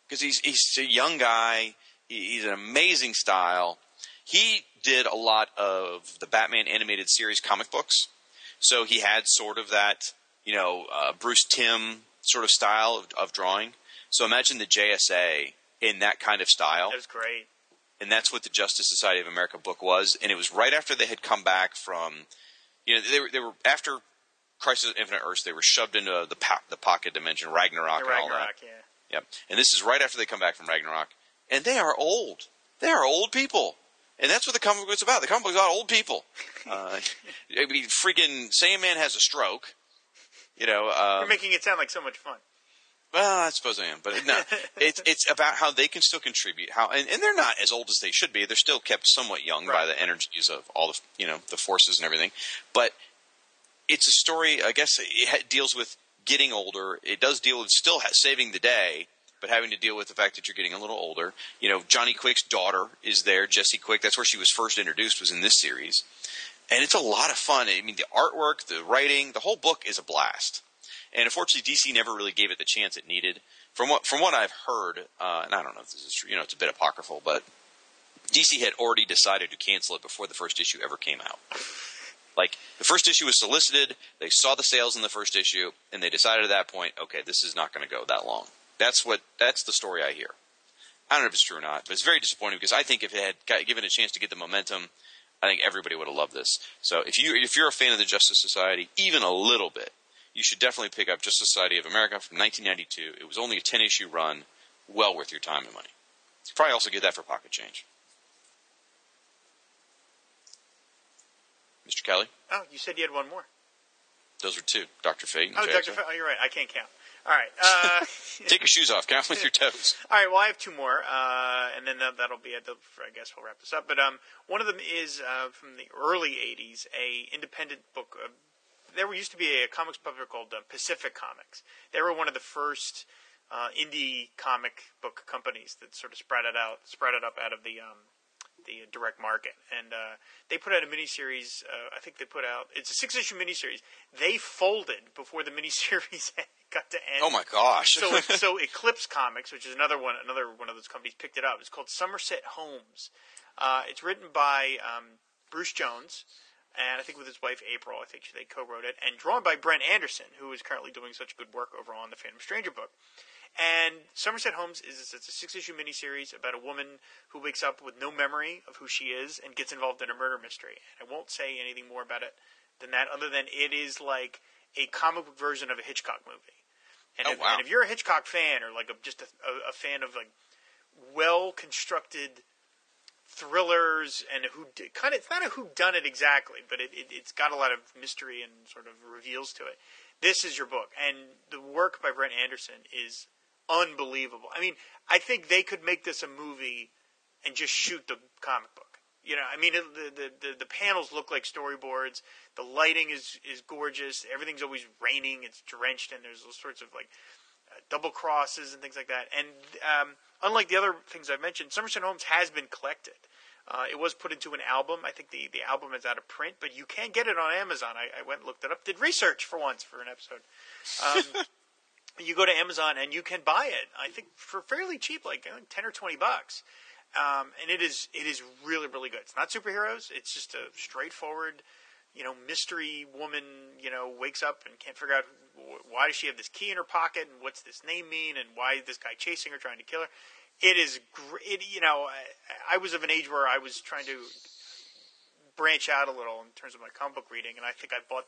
because he's he's a young guy. He, he's an amazing style. He did a lot of the Batman animated series comic books, so he had sort of that you know uh, Bruce Timm sort of style of, of drawing. So imagine the JSA in that kind of style That was great. and that's what the Justice Society of America book was. And it was right after they had come back from, you know, they were they were after Crisis of Infinite Earths. They were shoved into the po- the pocket dimension, Ragnarok, The and all that. Ragnarok, yeah. Yep. And this is right after they come back from Ragnarok, and they are old. They are old people. And that's what the comic book is about. The comic book is about old people. [laughs] Uh, I mean, freaking Sandman has a stroke. You know, uh, You're making it sound like so much fun. well, I suppose I am, but no, [laughs] it's it's about how they can still contribute. How and, and they're not as old as they should be. They're still kept somewhat young by the energies of all the you know the forces and everything. But it's a story. I guess it deals with getting older. It does deal with still ha- saving the day, but having to deal with the fact that you're getting a little older. You know, Johnny Quick's daughter is there. Jesse Quick. That's where she was first introduced. Was in this series, and it's a lot of fun. I mean, the artwork, the writing, the whole book is a blast. And unfortunately, DC never really gave it the chance it needed. From what from what I've heard, uh, and I don't know if this is true, you know, it's a bit apocryphal, but DC had already decided to cancel it before the first issue ever came out. Like the first issue was solicited, they saw the sales in the first issue, and they decided at that point, okay, this is not going to go that long. That's what that's the story I hear. I don't know if it's true or not, but it's very disappointing because I think if it had got, given a chance to get the momentum, I think everybody would have loved this. So if you if you're a fan of the Justice Society, even a little bit, you should definitely pick up Justice Society of America from 1992. It was only a 10 issue run, well worth your time and money. You probably also get that for pocket change. Mr. Kelly, Oh, you said you had one more. those were two. Dr. Fate and Oh, Dr. Fa- oh, you're right. I can't count. All right. Uh, [laughs] [laughs] Take your shoes off. Count with your toes. All right. Well, I have two more, uh, and then that, that'll be it. I guess we'll wrap this up. But um, one of them is uh, from the early '80s, a independent book. Uh, there used to be a comics publisher called uh, Pacific Comics. They were one of the first uh, indie comic book companies that sort of sprouted out, sprouted up out of the um, the direct market, and uh, they put out a miniseries. Uh, I think they put out it's a six issue miniseries. They folded before the [laughs] miniseries got to end. Oh my gosh. so so [laughs] Eclipse Comics, which is another one, another one of those companies, picked it up. It's called Somerset Holmes. Uh, it's written by um, Bruce Jones, and I think with his wife April. I think they co-wrote it, and drawn by Brent Anderson, who is currently doing such good work over on the Phantom Stranger book. And Somerset Holmes is it's a six-issue miniseries about a woman who wakes up with no memory of who she is and gets involved in a murder mystery. And I won't say anything more about it than that, other than it is like a comic book version of a Hitchcock movie. And, Oh, if, wow. and if you're a Hitchcock fan or like a, just a, a, a fan of like well constructed thrillers and who kind of it's not a who done it exactly, but it, it it's got a lot of mystery and sort of reveals to it. This is your book, and the work by Brent Anderson is unbelievable. I mean, I think they could make this a movie and just shoot the comic book. You know, I mean, the, the the panels look like storyboards. The lighting is is gorgeous. Everything's always raining. It's drenched, and there's all sorts of like uh, double crosses and things like that. And um, unlike the other things I've mentioned, Somerset Holmes has been collected. Uh, it was put into an album. I think the, the album is out of print, but you can get it on Amazon. I, I went and looked it up. Did research for once for an episode. Um, [laughs] you go to Amazon and you can buy it. I think for fairly cheap, like ten or twenty bucks. Um, and it is it is really really good. It's not superheroes. It's just a straightforward, you know, mystery woman. You know, wakes up and can't figure out why does she have this key in her pocket and what's this name mean and why is this guy chasing her, trying to kill her. It is great. You know, I, I was of an age where I was trying to branch out a little in terms of my comic book reading, and I think I bought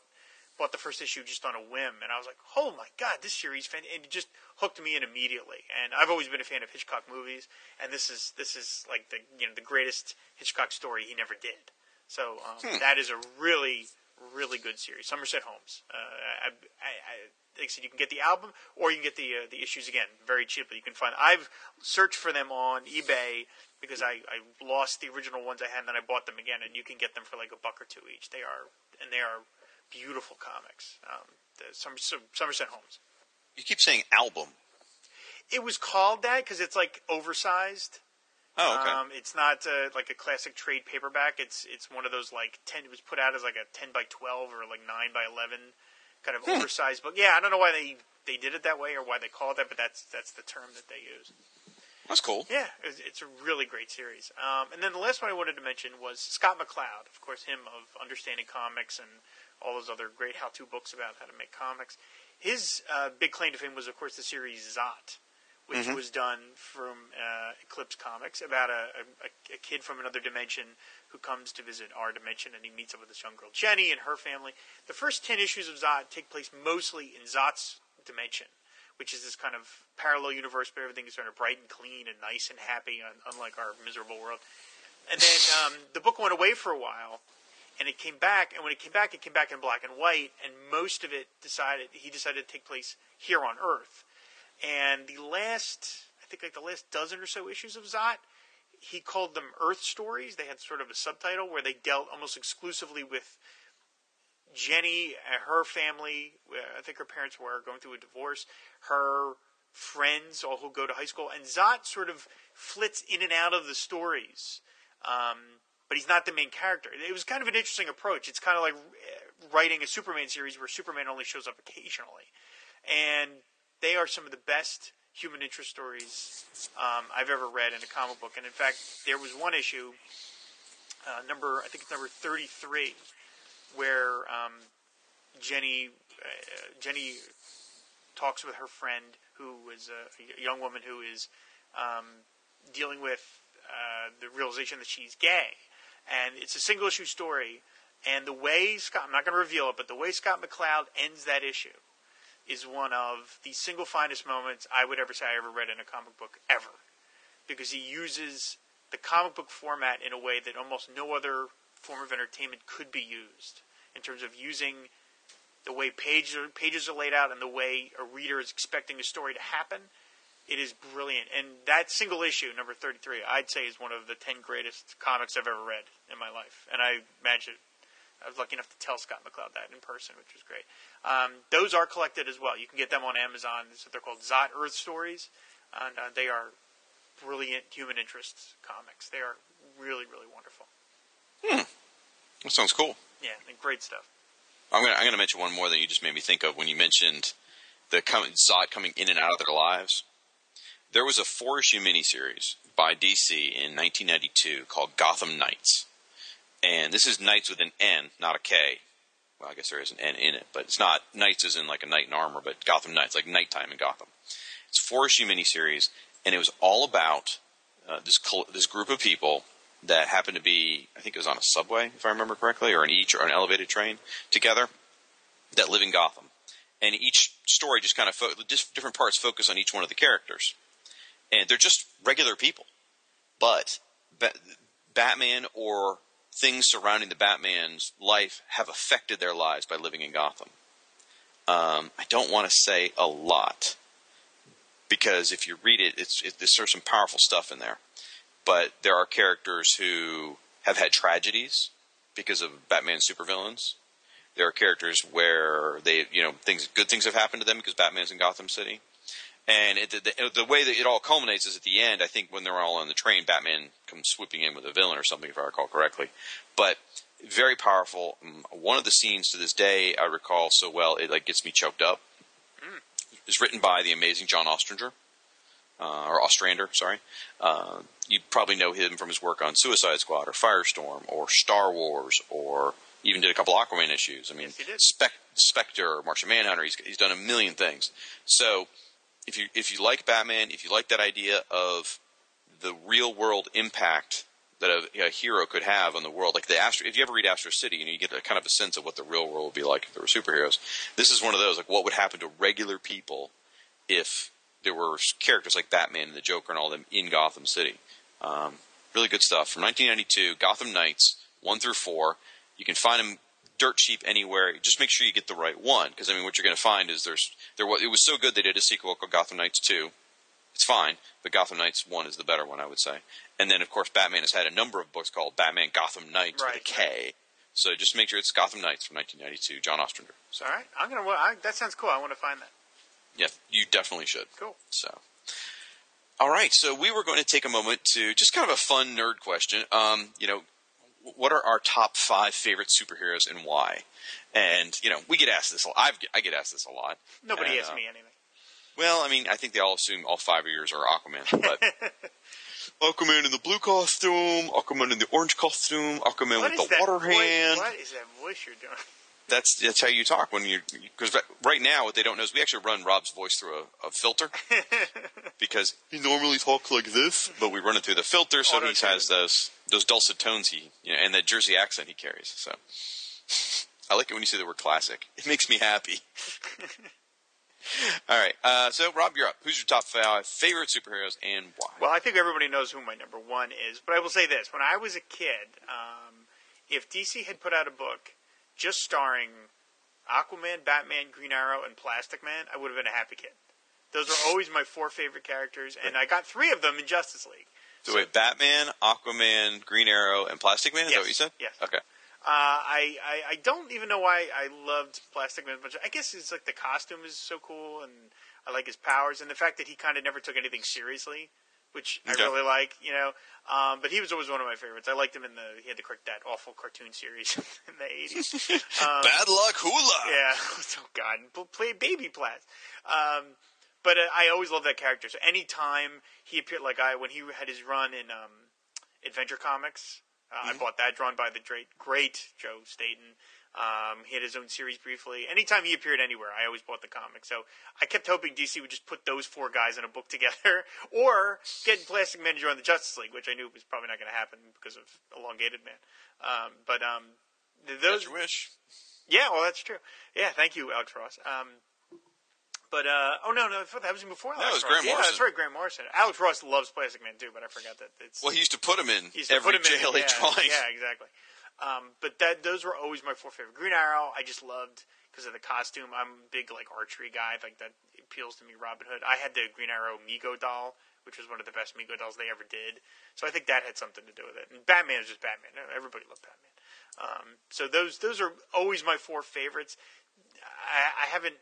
bought the first issue just on a whim, and I was like, "Oh my god, this series!" fan-" And it just hooked me in immediately. And I've always been a fan of Hitchcock movies, and this is this is like the you know the greatest Hitchcock story he never did. So um, that is a really really good series. Somerset Holmes. Uh, I, I, I, like I said, you can get the album or you can get the uh, the issues again very cheaply. You can find. I've searched for them on eBay because I, I lost the original ones I had, and then I bought them again, and you can get them for like a buck or two each. They are and they are beautiful comics. Um, the Somerset, Somerset Holmes. You keep saying album. It was called that because it's like oversized. Oh, okay. Um, it's not uh, like a classic trade paperback. It's it's one of those like ten. It was put out as like a ten by twelve or like nine by eleven kind of oversized book. Yeah, I don't know why they they did it that way or why they call it that, but that's that's the term that they use. That's cool. Yeah, it's, it's a really great series. Um, and then the last one I wanted to mention was Scott McCloud, of course, him of Understanding Comics and all those other great how-to books about how to make comics. His uh, big claim to fame was, of course, the series Zot, which was done from uh, Eclipse Comics about a, a, a kid from another dimension who comes to visit our dimension, and he meets up with this young girl Jenny and her family. The first ten issues of Zot take place mostly in Zot's dimension, which is this kind of parallel universe where everything is sort of bright and clean and nice and happy, unlike our miserable world. And then um, the book went away for a while, and it came back. And when it came back, it came back in black and white, and most of it decided he decided to take place here on Earth. And the last, I think, like the last dozen or so issues of Zot, he called them Earth stories. They had sort of a subtitle where they dealt almost exclusively with Jenny, uh, her family. uh, I think her parents were going through a divorce. Her friends, all who go to high school, and Zot sort of flits in and out of the stories. Um, but he's not the main character. It was kind of an interesting approach. It's kind of like uh, writing a Superman series where Superman only shows up occasionally, and they are some of the best human interest stories um, I've ever read in a comic book. And in fact, there was one issue, uh, number I think it's number thirty-three, where um, Jenny uh, Jenny talks with her friend who is a, a young woman who is um, dealing with uh, the realization that she's gay, and it's a single issue story. And the way Scott, I'm not going to reveal it, but the way Scott McCloud ends that issue is one of the single finest moments I would ever say I ever read in a comic book ever, because he uses the comic book format in a way that almost no other form of entertainment could be used in terms of using the way pages are, pages are laid out and the way a reader is expecting a story to happen. It is brilliant, and that single issue, number thirty-three, I'd say is one of the ten greatest comics I've ever read in my life, and I imagine I was lucky enough to tell Scott McCloud that in person, which was great. Um, those are collected as well. You can get them on Amazon. They're called Zot Earth Stories, and uh, they are brilliant human interest comics. They are really, really wonderful. Hmm. That sounds cool. Yeah, and great stuff. I'm gonna I'm gonna mention one more that you just made me think of when you mentioned the com- Zot coming in and out of their lives. There was a four issue miniseries by DC in 1992 called Gotham Knights, and this is Knights with an N, not a K. Well, I guess there is an N in it, but it's not Knights as in like a knight in armor, but Gotham Knights, like nighttime in Gotham. It's a four issue miniseries, and it was all about uh, this col- this group of people that happened to be, I think it was on a subway, if I remember correctly, or an each or an elevated train together that live in Gotham. And each story just kind of fo- different parts focus on each one of the characters, and they're just regular people, but ba- Batman or things surrounding the Batman's life have affected their lives by living in Gotham. Um, I don't want to say a lot because if you read it, it's it, there's some powerful stuff in there. But there are characters who have had tragedies because of Batman supervillains. There are characters where they, you know, things good things have happened to them because Batman's in Gotham City. And it, the, the way that it all culminates is at the end. I think when they're all on the train, Batman comes swooping in with a villain or something, if I recall correctly. But very powerful. Um, One of the scenes to this day I recall so well, it like gets me choked up. It's written by the amazing John Ostrander, uh, or Ostrander, sorry. Uh, you probably know him from his work on Suicide Squad or Firestorm or Star Wars or even did a couple Aquaman issues. I mean, Yes. Spec- Spectre, Martian Manhunter. He's he's done a million things. So if you if you like Batman, if you like that idea of the real world impact that a, a hero could have on the world, like the Astro, if you ever read Astro City, you know, you get a kind of a sense of what the real world would be like if there were superheroes. This is one of those, like what would happen to regular people if there were characters like Batman and the Joker and all them in Gotham City. Um, really good stuff from 1992. Gotham Knights one through four. You can find them dirt cheap anywhere. Just make sure you get the right one, because I mean, what you're going to find is there's there was it was so good they did a sequel called Gotham Knights two. It's fine, but Gotham Knights one is the better one, I would say. And then of course Batman has had a number of books called Batman Gotham Knights with a Right, K. So just make sure it's Gotham Knights from 1992, John Ostrander. So All right, I'm gonna. I, that sounds cool. I want to find that. yeah, you definitely should. Cool. So, all right. So we were going to take a moment to just kind of a fun nerd question. Um, you know, what are our top five favorite superheroes and why? And you know, we get asked this. a lot. I've, I get asked this a lot. Nobody And, asks uh, me anything. Well, I mean, I think they all assume all five of yours are Aquaman, but [laughs] Aquaman in the blue costume, Aquaman in the orange costume, Aquaman What with the water voice? hand. What is that voice you're doing? That's that's how you talk when you because right now what they don't know is we actually run Rob's voice through a, a filter [laughs] because he normally talks like this, but we run it through the filter, so he has those those dulcet tones he you know, and that Jersey accent he carries. So [laughs] I like it when you say the word classic. It makes me happy. [laughs] All right, uh, so Rob, you're up. Who's your top five favorite superheroes and why? Well, I think everybody knows who my number one is, but I will say this: when I was a kid, um, if DC had put out a book just starring Aquaman, Batman, Green Arrow, and Plastic Man, I would have been a happy kid. Those are always my four favorite characters, and I got three of them in Justice League. So wait, Batman, Aquaman, Green Arrow, and Plastic Man. Is that what you said? Yes. Okay. Uh, I, I I don't even know why I loved Plastic Man much. I guess it's like the costume is so cool, and I like his powers, and the fact that he kind of never took anything seriously, which Okay. I really like. You know, um, but he was always one of my favorites. I liked him in the he had the that awful cartoon series [laughs] in the eighties. [laughs] Um, Bad luck, hula. yeah. [laughs] Oh God, play baby Plas. Um, but uh, I always loved that character. So anytime he appeared, like I when he had his run in um, Adventure Comics, uh, I bought that drawn by the great, great Joe Staton. Um, he had his own series briefly. Anytime he appeared anywhere, I always bought the comic. So I kept hoping DC would just put those four guys in a book [laughs] together, or get Plastic Man to join the Justice League, which I knew was probably not going to happen because of Elongated Man. Um, but um, those, That's wish. yeah, well, that's true. Yeah, thank you, Alex Ross. Um, but uh, oh no, no, that was before. No, it was Ross. Yeah, Morrison. that's right, Grant Morrison. Alex Ross loves Plastic Man too, but I forgot that it's. Well, he used to put him in every put him in- JLA yeah, drawing. Yeah, exactly. Um, but that those were always my four favorite. Green Arrow, I just loved because of the costume. I'm a big like archery guy. like that appeals to me. Robin Hood. I had the Green Arrow Mego doll, which was one of the best Mego dolls they ever did. So I think that had something to do with it. And Batman is just Batman. Everybody loved Batman. Um, so those those are always my four favorites. I, I haven't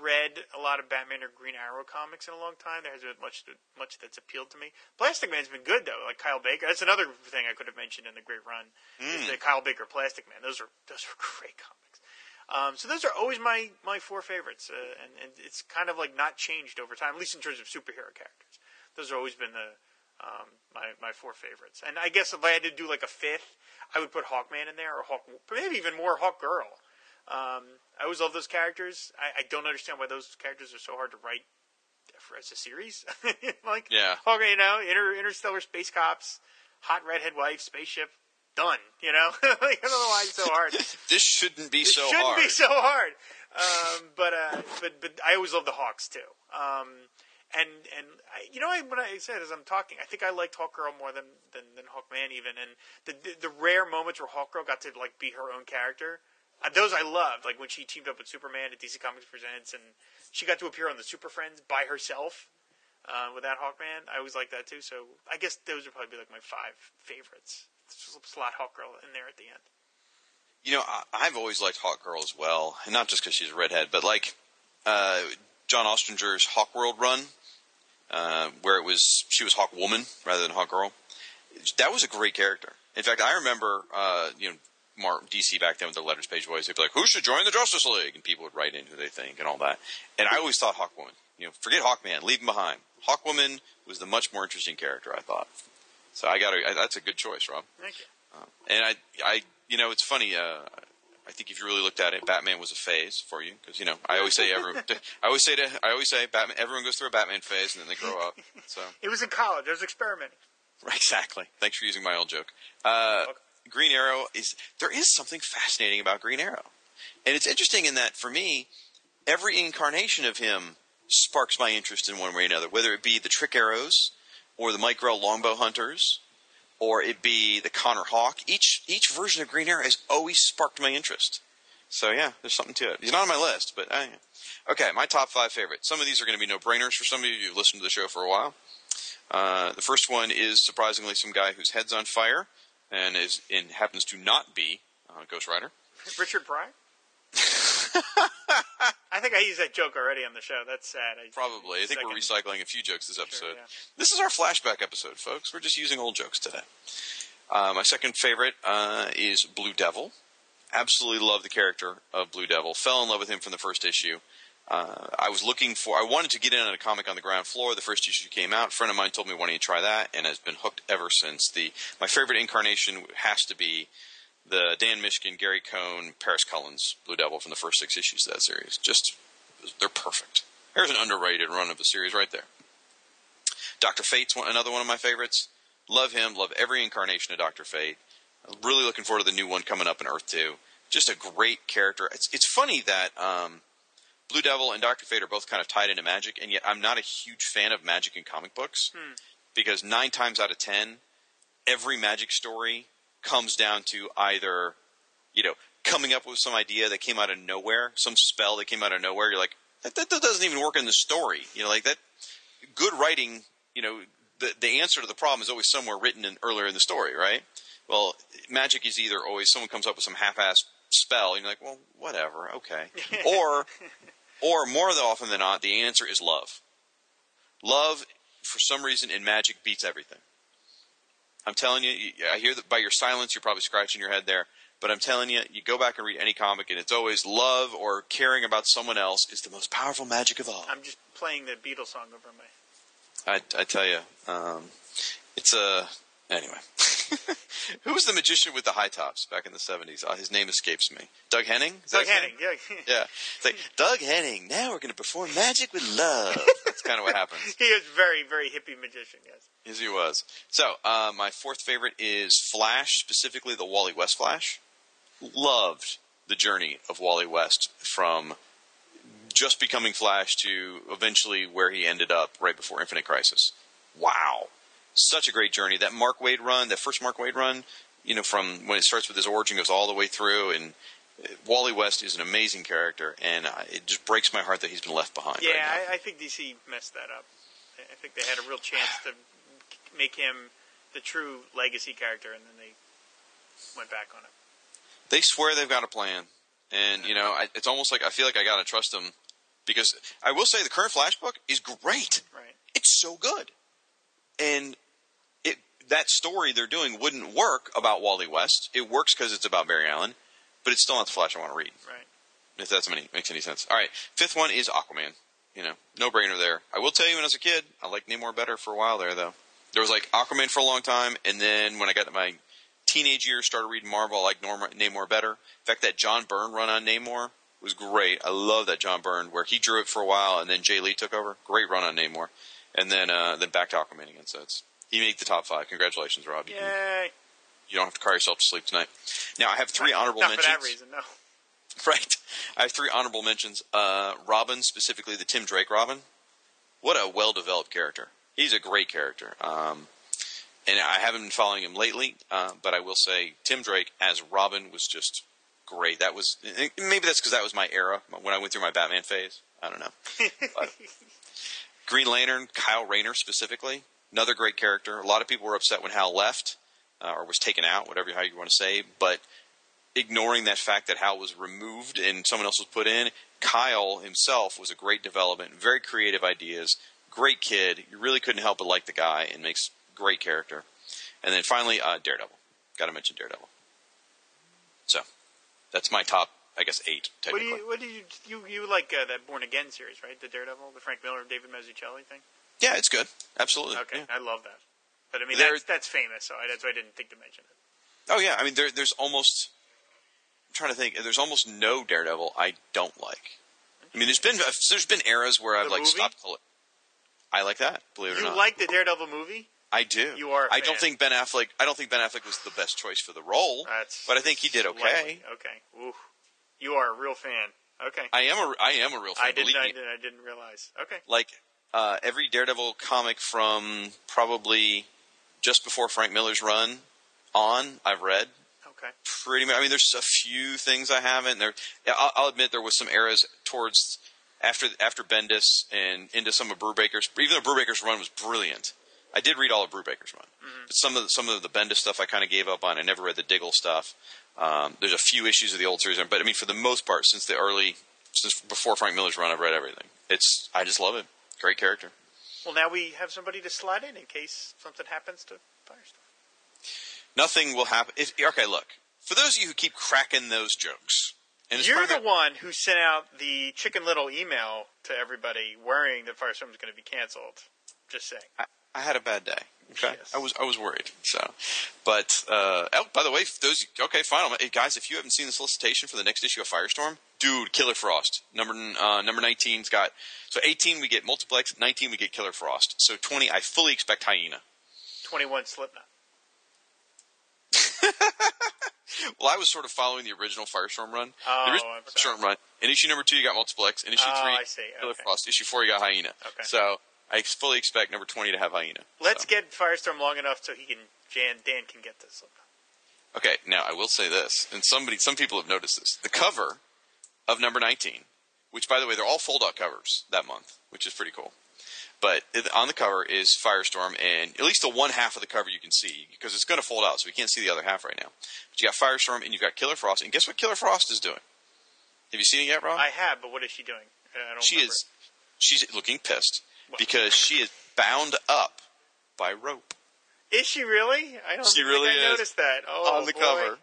read a lot of Batman or Green Arrow comics in a long time. There hasn't been much much that's appealed to me. Plastic Man's been good though, like Kyle Baker. That's another thing I could have mentioned in the Great Run. Is the Kyle Baker Plastic Man. Those are those are [laughs] great comics. Um, so those are always my my four favorites, uh, and, and it's kind of like not changed over time, at least in terms of superhero characters. Those have always been the um, my my four favorites. And I guess if I had to do like a fifth, I would put Hawkman in there, or Hawk, maybe even more Hawk Girl. Um, I always love those characters. I, I don't understand why those characters are so hard to write for, as a series. [laughs] like, Yeah. okay, you know, inter, interstellar space cops, hot redhead wife, spaceship, done. You know, [laughs] like, I don't know why it's so hard. [laughs] This shouldn't be so hard. It so shouldn't be so hard. Um, but uh, but but I always love the Hawks too. Um, and and I, you know I, what I said as I'm talking, I think I liked Hawkgirl more than than, than Hawkman even. And the, the the rare moments where Hawkgirl got to like be her own character, those I loved. Like when she teamed up with Superman at DC Comics Presents, and she got to appear on the Super Friends by herself. Uh, that Hawkman, I always like that too. So I guess those would probably be like my five favorites. Slot Hawkgirl in there at the end. You know, I, I've always liked Hawk Girl as well, and not just because she's a redhead, but like uh, John Hawk World run, uh, where it was she was Hawk Woman rather than Hawk Girl. That was a great character. In fact, I remember, uh, you know, Mark DC back then with their letters page boys, they'd be like, "Who should join the Justice League?" and people would write in who they think and all that. And I always thought Hawk Woman. You know, forget Hawkman, leave him behind. Hawk Woman was the much more interesting character, I thought. So I got. That's a good choice, Rob. Thank you. And I, I, you know, it's funny. Uh, I think if you really looked at it, Batman was a phase for you because you know I always say every, [laughs] I always say to, I always say Batman. Everyone goes through a Batman phase and then they grow up. So [laughs] It was in college. I was experimenting. right, exactly. Thanks for using my old joke. Uh, Green Arrow is there is something fascinating about Green Arrow, and it's interesting in that for me, every incarnation of him sparks my interest in one way or another. Whether it be the Trick Arrows, or the Mike Longbow Hunters, or it be the Connor Hawke. Each each version of Green Arrow has always sparked my interest. So yeah, there's something to it. He's not on my list, but uh, okay. My top five favorites. Some of these are going to be no brainers for some of you who've listened to the show for a while. Uh, the first one is surprisingly some guy whose head's on fire and is and happens to not be uh, Ghost Rider. [laughs] Richard Pryor? [laughs] I think I used that joke already on the show. That's sad. I, Probably. I think we're recycling a few jokes this episode. yeah. This is our flashback episode, folks. We're just using old jokes today. Uh, my second favorite uh, is Blue Devil. Absolutely love the character of Blue Devil. Fell in love with him from the first issue. Uh, I was looking for. I wanted to get in on a comic on the ground floor. The first issue came out. A friend of mine told me, "Why don't you try that?" And has been hooked ever since. The my favorite incarnation has to be the Dan Mishkin, Gary Cohn, Paris Cullins Blue Devil from the first six issues of that series. Just they're perfect. There's an underrated run of the series right there. Doctor Fate's one, another one of my favorites. Love him. Love every incarnation of Doctor Fate. Really looking forward to the new one coming up in Earth Two. Just a great character. It's it's funny that um, Blue Devil and Doctor Fate are both kind of tied into magic, and yet I'm not a huge fan of magic in comic books hmm. because nine times out of ten, every magic story comes down to either, you know, coming up with some idea that came out of nowhere, some spell that came out of nowhere. You're like, that, that, that doesn't even work in the story. You know, like that. Good writing, you know, the the answer to the problem is always somewhere written in earlier in the story, right? Well, magic is either always someone comes up with some half-ass spell, and you're like, well, whatever, okay, [laughs] or or more often than not, the answer is love. Love, for some reason, in magic beats everything. I'm telling you, I hear that by your silence, you're probably scratching your head there. But I'm telling you, you go back and read any comic, and it's always love or caring about someone else is the most powerful magic of all. I'm just playing the Beatles song over my. I, I tell you, um, it's a anyway. [laughs] [laughs] Who was the magician with the high tops back in the '70s? Uh, his name escapes me. Doug Henning. Doug Henning. Yeah. [laughs] Yeah, it's like Doug Henning. Now we're going to perform magic with love. That's kind of what happens. [laughs] he is very, very hippie magician. Yes. Yes, he was. So, uh, my fourth favorite is Flash, specifically the Wally West Flash. Loved the journey of Wally West from just becoming Flash to eventually where he ended up right before Infinite Crisis. Wow. Such a great journey. That Mark Waid run, that first Mark Waid run, you know, from when it starts with his origin goes all the way through and uh, Wally West is an amazing character, and uh, it just breaks my heart that he's been left behind. Yeah, right now. I, I think DC messed that up. I I think they had a real chance to make him the true legacy character, and then they went back on it. they swear they've got a plan, and you know, I, it's almost like I feel like I gotta trust them because I will say the current Flash book is great. Right. It's so good, and it that story they're doing wouldn't work about Wally West. It works because it's about Barry Allen, but it's still not the Flash I want to read. Right. If that makes any sense. All right, fifth one is Aquaman. You know, no brainer there. I will tell you, when I was a kid, I liked Namor better for a while there, though. There was like Aquaman for a long time, and then when I got to my teenage years, started reading Marvel, I liked Norma, Namor better. In fact, that John Byrne run on Namor was great. I love that John Byrne, where he drew it for a while, and then Jae Lee took over. Great run on Namor, and then uh, then back to Aquaman again. So it's he made the top five. Congratulations, Rob. You, can- Yay. you don't have to cry yourself to sleep tonight. Now I have three honorable Not mentions. for that reason, no. [laughs] Right. I have three honorable mentions. Uh, Robin, specifically the Tim Drake Robin. What a well developed character. He's a great character. Um, and I haven't been following him lately, uh, but I will say Tim Drake as Robin was just great. That was maybe that's because that was my era when I went through my Batman phase. I don't know. [laughs] But Green Lantern, Kyle Rayner specifically, another great character. A lot of people were upset when Hal left uh, or was taken out, whatever how you want to say, but ignoring that fact that Hal was removed and someone else was put in, Kyle himself was a great development, very creative ideas, great kid. You really couldn't help but like the guy and makes great character. And then finally, uh, Daredevil. Got to mention Daredevil. So that's my top, I guess, eight What do you? What do you? You you like uh, that Born Again series, right? The Daredevil, the Frank Miller, David Mazzucchelli thing. Yeah, it's good. Absolutely. Okay, Yeah. I love that. But I mean, There- that's that's famous, so I, that's why I didn't think to mention it. Oh yeah, I mean there, there's almost. I'm trying to think. There's almost no Daredevil I don't like. I mean, there's been there's been eras where I've like movie? stopped. I like that. Believe it or not, You like the Daredevil movie? I do. You are I don't think Ben Affleck. I don't think Ben Affleck was the best choice for the role, That's but I think he did okay. Okay. Ooh, you are a real fan. Okay. I am a I am a real fan. I didn't. I didn't. I didn't realize. Okay. Like uh, every Daredevil comic from probably just before Frank Miller's run on, I've read. Okay. pretty much. I mean, there's a few things I haven't. There, I'll, I'll admit there was some eras towards after after Bendis and into some of Brubaker's. Even though Brubaker's run was brilliant, I did read all of Brubaker's run. But some of the, some of the Bendis stuff I kind of gave up on. I never read the Diggle stuff. Um, there's a few issues of the old series, but I mean, for the most part, since the early, since before Frank Miller's run, I've read everything. It's I just love it. Great character. Well, now we have somebody to slide in in case something happens to Firestar. Nothing will happen. If, okay, look. For those of you who keep cracking those jokes, and You're the one who sent out the Chicken Little email to everybody worrying that Firestorm is going to be canceled. Just saying. I, I had a bad day. Okay, Yes. I was I was worried. So, but uh, oh, by the way, those okay, fine, hey, guys. If you haven't seen the solicitation for the next issue of Firestorm, dude, Killer Frost number uh, number 19's got so 18 we get multiplex, 19 we get Killer Frost. So 20 I fully expect Hyena. 21 Slipknot. [laughs] Well, I was sort of following the original Firestorm run. Oh, the original Firestorm run. In issue number two, you got multiplex. In issue Oh, three. Killer Okay. Frost. Issue four, you got Hyena. Okay. So I fully expect number 20 to have Hyena. Let's So. get Firestorm long enough so he can Jan Dan can get this. Okay, now I will say this, and somebody, some people have noticed this. The cover of number 19, which by the way, they're all fold-out covers that month, which is pretty cool. But on the cover is Firestorm, and at least the one half of the cover you can see because it's going to fold out, so we can't see the other half right now. But you got Firestorm, and you've got Killer Frost, and guess what Killer Frost is doing? Have you seen it yet, Rob? I have, but what is she doing? I don't she remember. is, she's looking pissed? Because she is bound up by rope Is she really? I don't She think really I is. noticed that. Oh, on the boy. cover.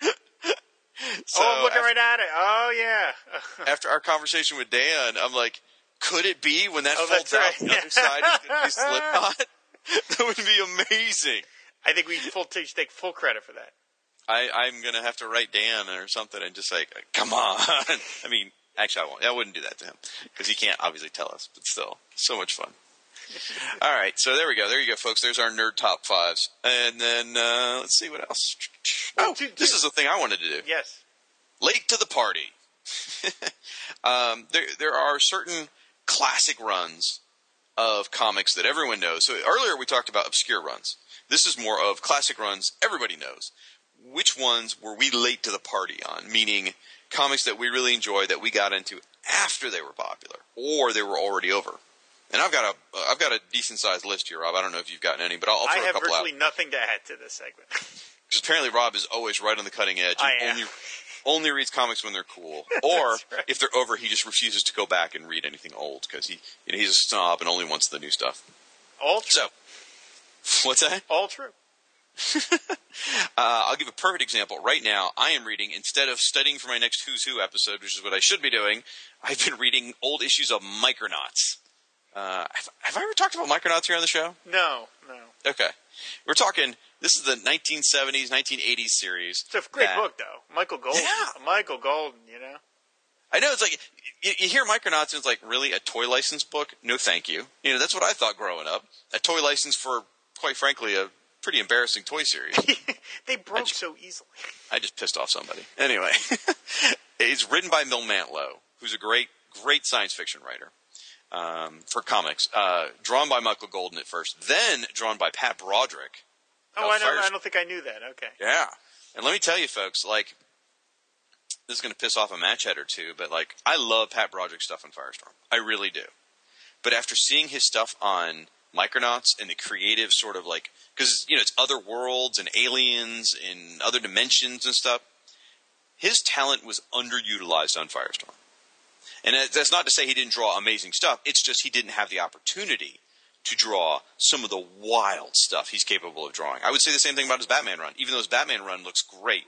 so [laughs] oh, I'm looking after- right at it. Oh, yeah. [laughs] after our conversation with Dan, I'm like, could it be when that Oh, folds that's out, right. the other [laughs] side is going to be Slipknot? that would be amazing. I think we full t- take full credit for that. I, I'm going to have to write Dan or something and just like, come on. I mean, actually, I won't. I wouldn't do that to him because he can't obviously tell us, but still, so much fun. [laughs] All right, so there we go. There you go, folks. There's our nerd top fives, and then uh, let's see what else. Oh, Oh, this is the thing I wanted to do. Yes. late to the party. [laughs] um, there, there are certain classic runs of comics that everyone knows. So earlier we talked about obscure runs. This is more of classic runs everybody knows. Which ones were we late to the party on? Meaning comics that we really enjoy that we got into after they were popular or they were already over. And I've got a I've got a decent sized list here, Rob. I don't know if you've gotten any, but I'll, I'll I throw a have couple out. virtually nothing to add to this segment. [laughs] Because apparently Rob is always right on the cutting edge. I and am. Only, only reads comics when they're cool, [laughs] or right. if they're over, he just refuses to go back and read anything old because he, you know, he's a snob and only wants the new stuff. All true. So, [laughs] what's that? All true. [laughs] Uh, I'll give a perfect example. Right now, I am reading instead of studying for my next Who's Who episode, which is what I should be doing. I've been reading old issues of Micronauts. Uh, have, have I ever talked about Micronauts here on the show? No, no. Okay, we're talking. This is the 1970s, 1980s series. It's a great that- book, though. Michael Golden. Yeah. Michael Golden, you know? I know it's like you, you hear Micronauts and it's like really a toy license book. No, thank you. You know that's what I thought growing up. A toy license for, quite frankly, a pretty embarrassing toy series. [laughs] they broke ju- so easily. I just pissed off somebody. Anyway, [laughs] it's written by Bill Mantlo, who's a great, great science fiction writer um, for comics. Uh, drawn by Michael Golden at first, then drawn by Pat Broderick. Oh, I don't, I don't think I knew that. Okay. Yeah. And let me tell you, folks, like, this is going to piss off a match head or two, but, like, I love Pat Broderick's stuff on Firestorm. I really do. But after seeing his stuff on Micronauts and the creative sort of, like, because, you know, it's other worlds and aliens and other dimensions and stuff, his talent was underutilized on Firestorm. And that's not to say he didn't draw amazing stuff. It's just he didn't have the opportunity to draw some of the wild stuff he's capable of drawing. I would say the same thing about his Batman run. Even though his Batman run looks great,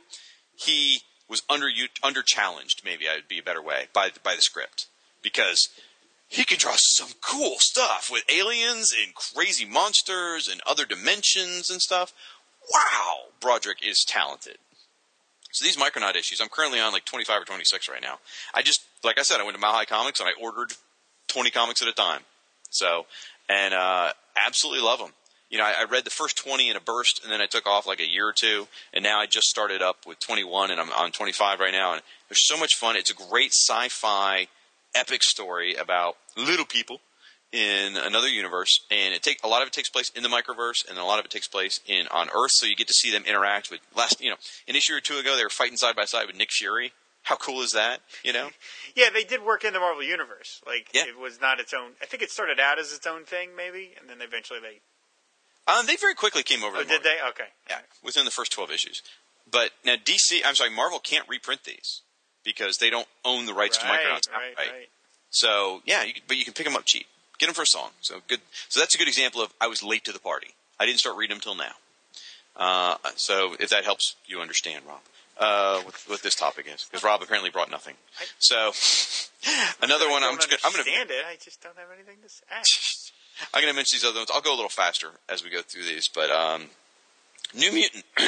he was under under challenged. Maybe I would be a better way by by the script because he can draw some cool stuff with aliens and crazy monsters and other dimensions and stuff. Wow, Broderick is talented. So these Micronaut issues, I'm currently on like 25 or 26 right now. I just, like I said, I went to Mile High Comics and I ordered 20 comics at a time. So, and uh, absolutely love them. You know, I, I read the first 20 in a burst, and then I took off like a year or two, and now I just started up with 21, and I'm on 25 right now. And they're so much fun. It's a great sci-fi epic story about little people in another universe, and it take a lot of it takes place in the microverse, and a lot of it takes place in on Earth. So you get to see them interact with last, you know, an issue or two ago they were fighting side by side with Nick Fury. How cool is that? You know, [laughs] Yeah, they did work in the Marvel Universe. Like, Yeah. it was not its own. I think it started out as its own thing, maybe, and then eventually they. um, they very quickly came over. Oh, to did Marvel. they? Okay. Yeah, within the first 12 issues. But now DC, I'm sorry, Marvel can't reprint these because they don't own the rights to Right, Micronauts. right, outright. right. So yeah, you, but you can pick them up cheap. Get them for a song. So good. So that's a good example of I was late to the party. I didn't start reading them till now. Uh, so if that helps you understand, Rob, uh, what, what this topic is, because Rob apparently brought nothing. So [laughs] another one, I I'm just gonna, I'm understand gonna it. I just don't have anything to say. [laughs] I'm gonna mention these other ones. I'll go a little faster as we go through these, but um, New Mutant. [coughs]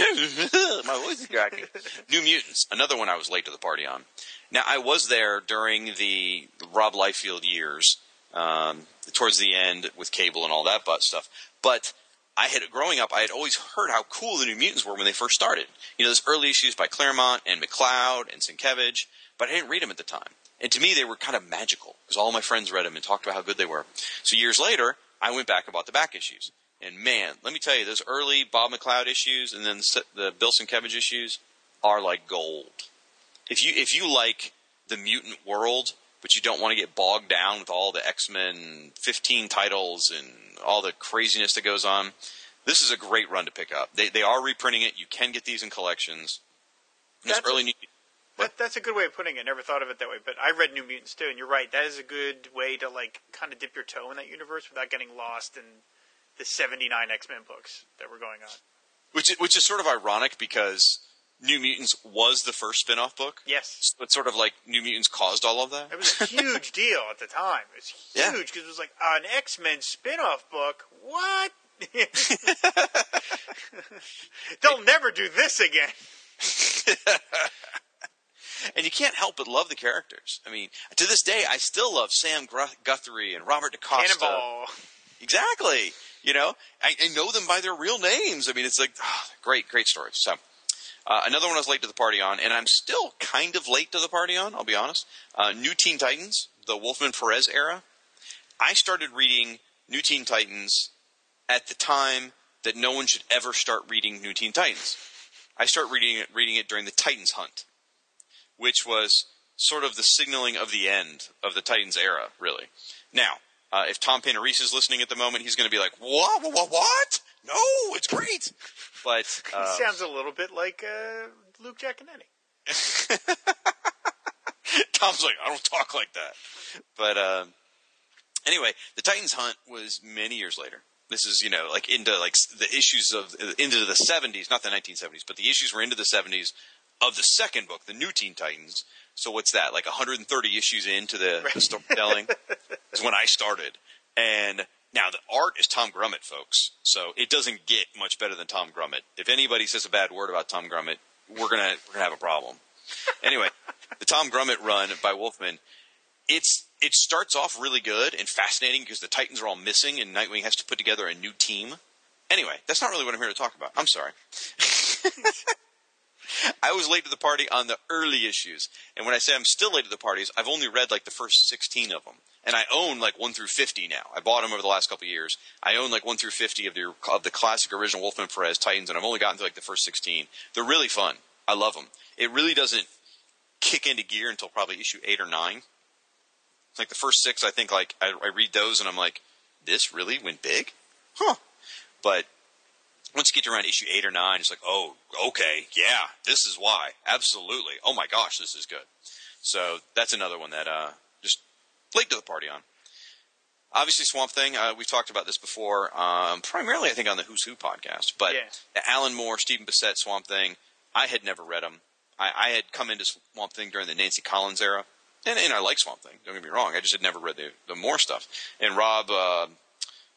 My voice is cracking. New Mutants. Another one I was late to the party on. Now I was there during the Rob Liefeld years, um, towards the end with cable and all that butt stuff. But I had growing up, I had always heard how cool the New Mutants were when they first started. You know, those early issues by Claremont and McLeod and Sienkiewicz, but I didn't read them at the time. And to me, they were kind of magical because all my friends read them and talked about how good they were. So years later, I went back and bought the back issues. And man, let me tell you, those early Bob McLeod issues and then the, the Bill Sienkiewicz issues are like gold. If you if you like the mutant world, but you don't want to get bogged down with all the X Men 15 titles and all the craziness that goes on, this is a great run to pick up. They they are reprinting it. You can get these in collections. That's early a- new, That, that's a good way of putting it. Never thought of it that way, but I read New Mutants too, and you're right. That is a good way to like kind of dip your toe in that universe without getting lost in the 79 X Men books that were going on. which is- which is sort of ironic because New Mutants was the first spin-off book. Yes, But sort of like New Mutants caused all of that. it was a huge [laughs] deal at the time. It was huge because it was like an X Men spin-off book. What? [laughs] They'll never do this again. [laughs] and you can't help but love the characters. I mean, to this day, I still love Sam Guthrie and Robert DaCosta. Cannonball. Exactly. You know, I, I know them by their real names. I mean, it's like ah, great, great stories. So, uh, another one I was late to the party on, and I'm still kind of late to the party on. I'll be honest. Uh, New Teen Titans, the Wolfman Perez era. I started reading New Teen Titans at the time that no one should ever start reading New Teen Titans. I started reading it, reading it during the Titans Hunt, which was sort of the signaling of the end of the Titans era, really. Now, uh, if Tom Panarese is listening at the moment, he's going to be like, "What? What? What? No, it's great." But [laughs] uh, He sounds a little bit like uh, Luke Giaconetti. [laughs] Tom's like, I don't talk like that. But um, anyway, the Titans Hunt was many years later. This is you know like into like the issues of into the seventies, not the nineteen seventies, but the issues were into the seventies of the second book, the New Teen Titans. So what's that? Like 130 issues into the, the storytelling [laughs] is when I started, and now the art is Tom Grummett, folks. So it doesn't get much better than Tom Grummett. If anybody says a bad word about Tom Grummett, we're gonna we're gonna have a problem. [laughs] Anyway, the Tom Grummett run by Wolfman, it's it starts off really good and fascinating because the Titans are all missing and Nightwing has to put together a new team. Anyway, that's not really what I'm here to talk about. I'm sorry. [laughs] I was late to the party on the early issues, and when I say I'm still late to the parties, I've only read like the first 16 of them, and I own like one through 50 now. I bought them over the last couple years. I own like one through 50 of the of the classic original Wolfman Perez Titans, and I've only gotten to like the first 16. They're really fun. I love them. It really doesn't kick into gear until probably issue eight or nine. Like the first six, I think like I, I read those and I'm like, this really went big, huh? But once you get to around issue eight or nine, it's like, oh, okay, yeah, this is why, absolutely. Oh my gosh, this is good. So that's another one that uh, just late to the party on. Obviously, Swamp Thing. Uh, we've talked about this before, um, primarily I think on the Who's Who podcast. But Yeah. the Alan Moore, Stephen Bissette, Swamp Thing. I had never read them. I, I had come into Swamp Thing during the Nancy Collins era, and, and I like Swamp Thing. Don't get me wrong. I just had never read the, the Moore stuff. And Rob, uh,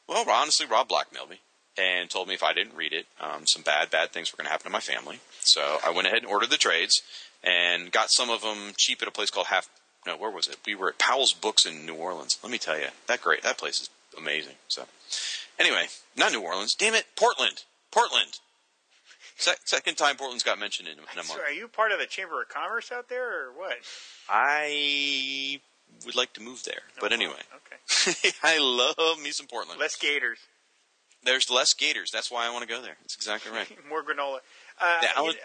well, honestly, Rob blackmailed me and told me if I didn't read it, um, some bad, bad things were going to happen to my family. So I went ahead and ordered the trades and got some of them cheap at a place called Half. No, where was it? We were at Powell's Books in New Orleans. Let me tell you, that great. That place is amazing. So anyway, not New Orleans. Damn it, Portland. Portland. Se- second time Portland's got mentioned in, in a month. So are you part of the Chamber of Commerce out there, or what? I would like to move there, but Oh, anyway, Okay. [laughs] I love me some Portland. Less gators, There's less Gators. That's why I want to go there. That's exactly right. [laughs] more granola. Uh, The Alan, you-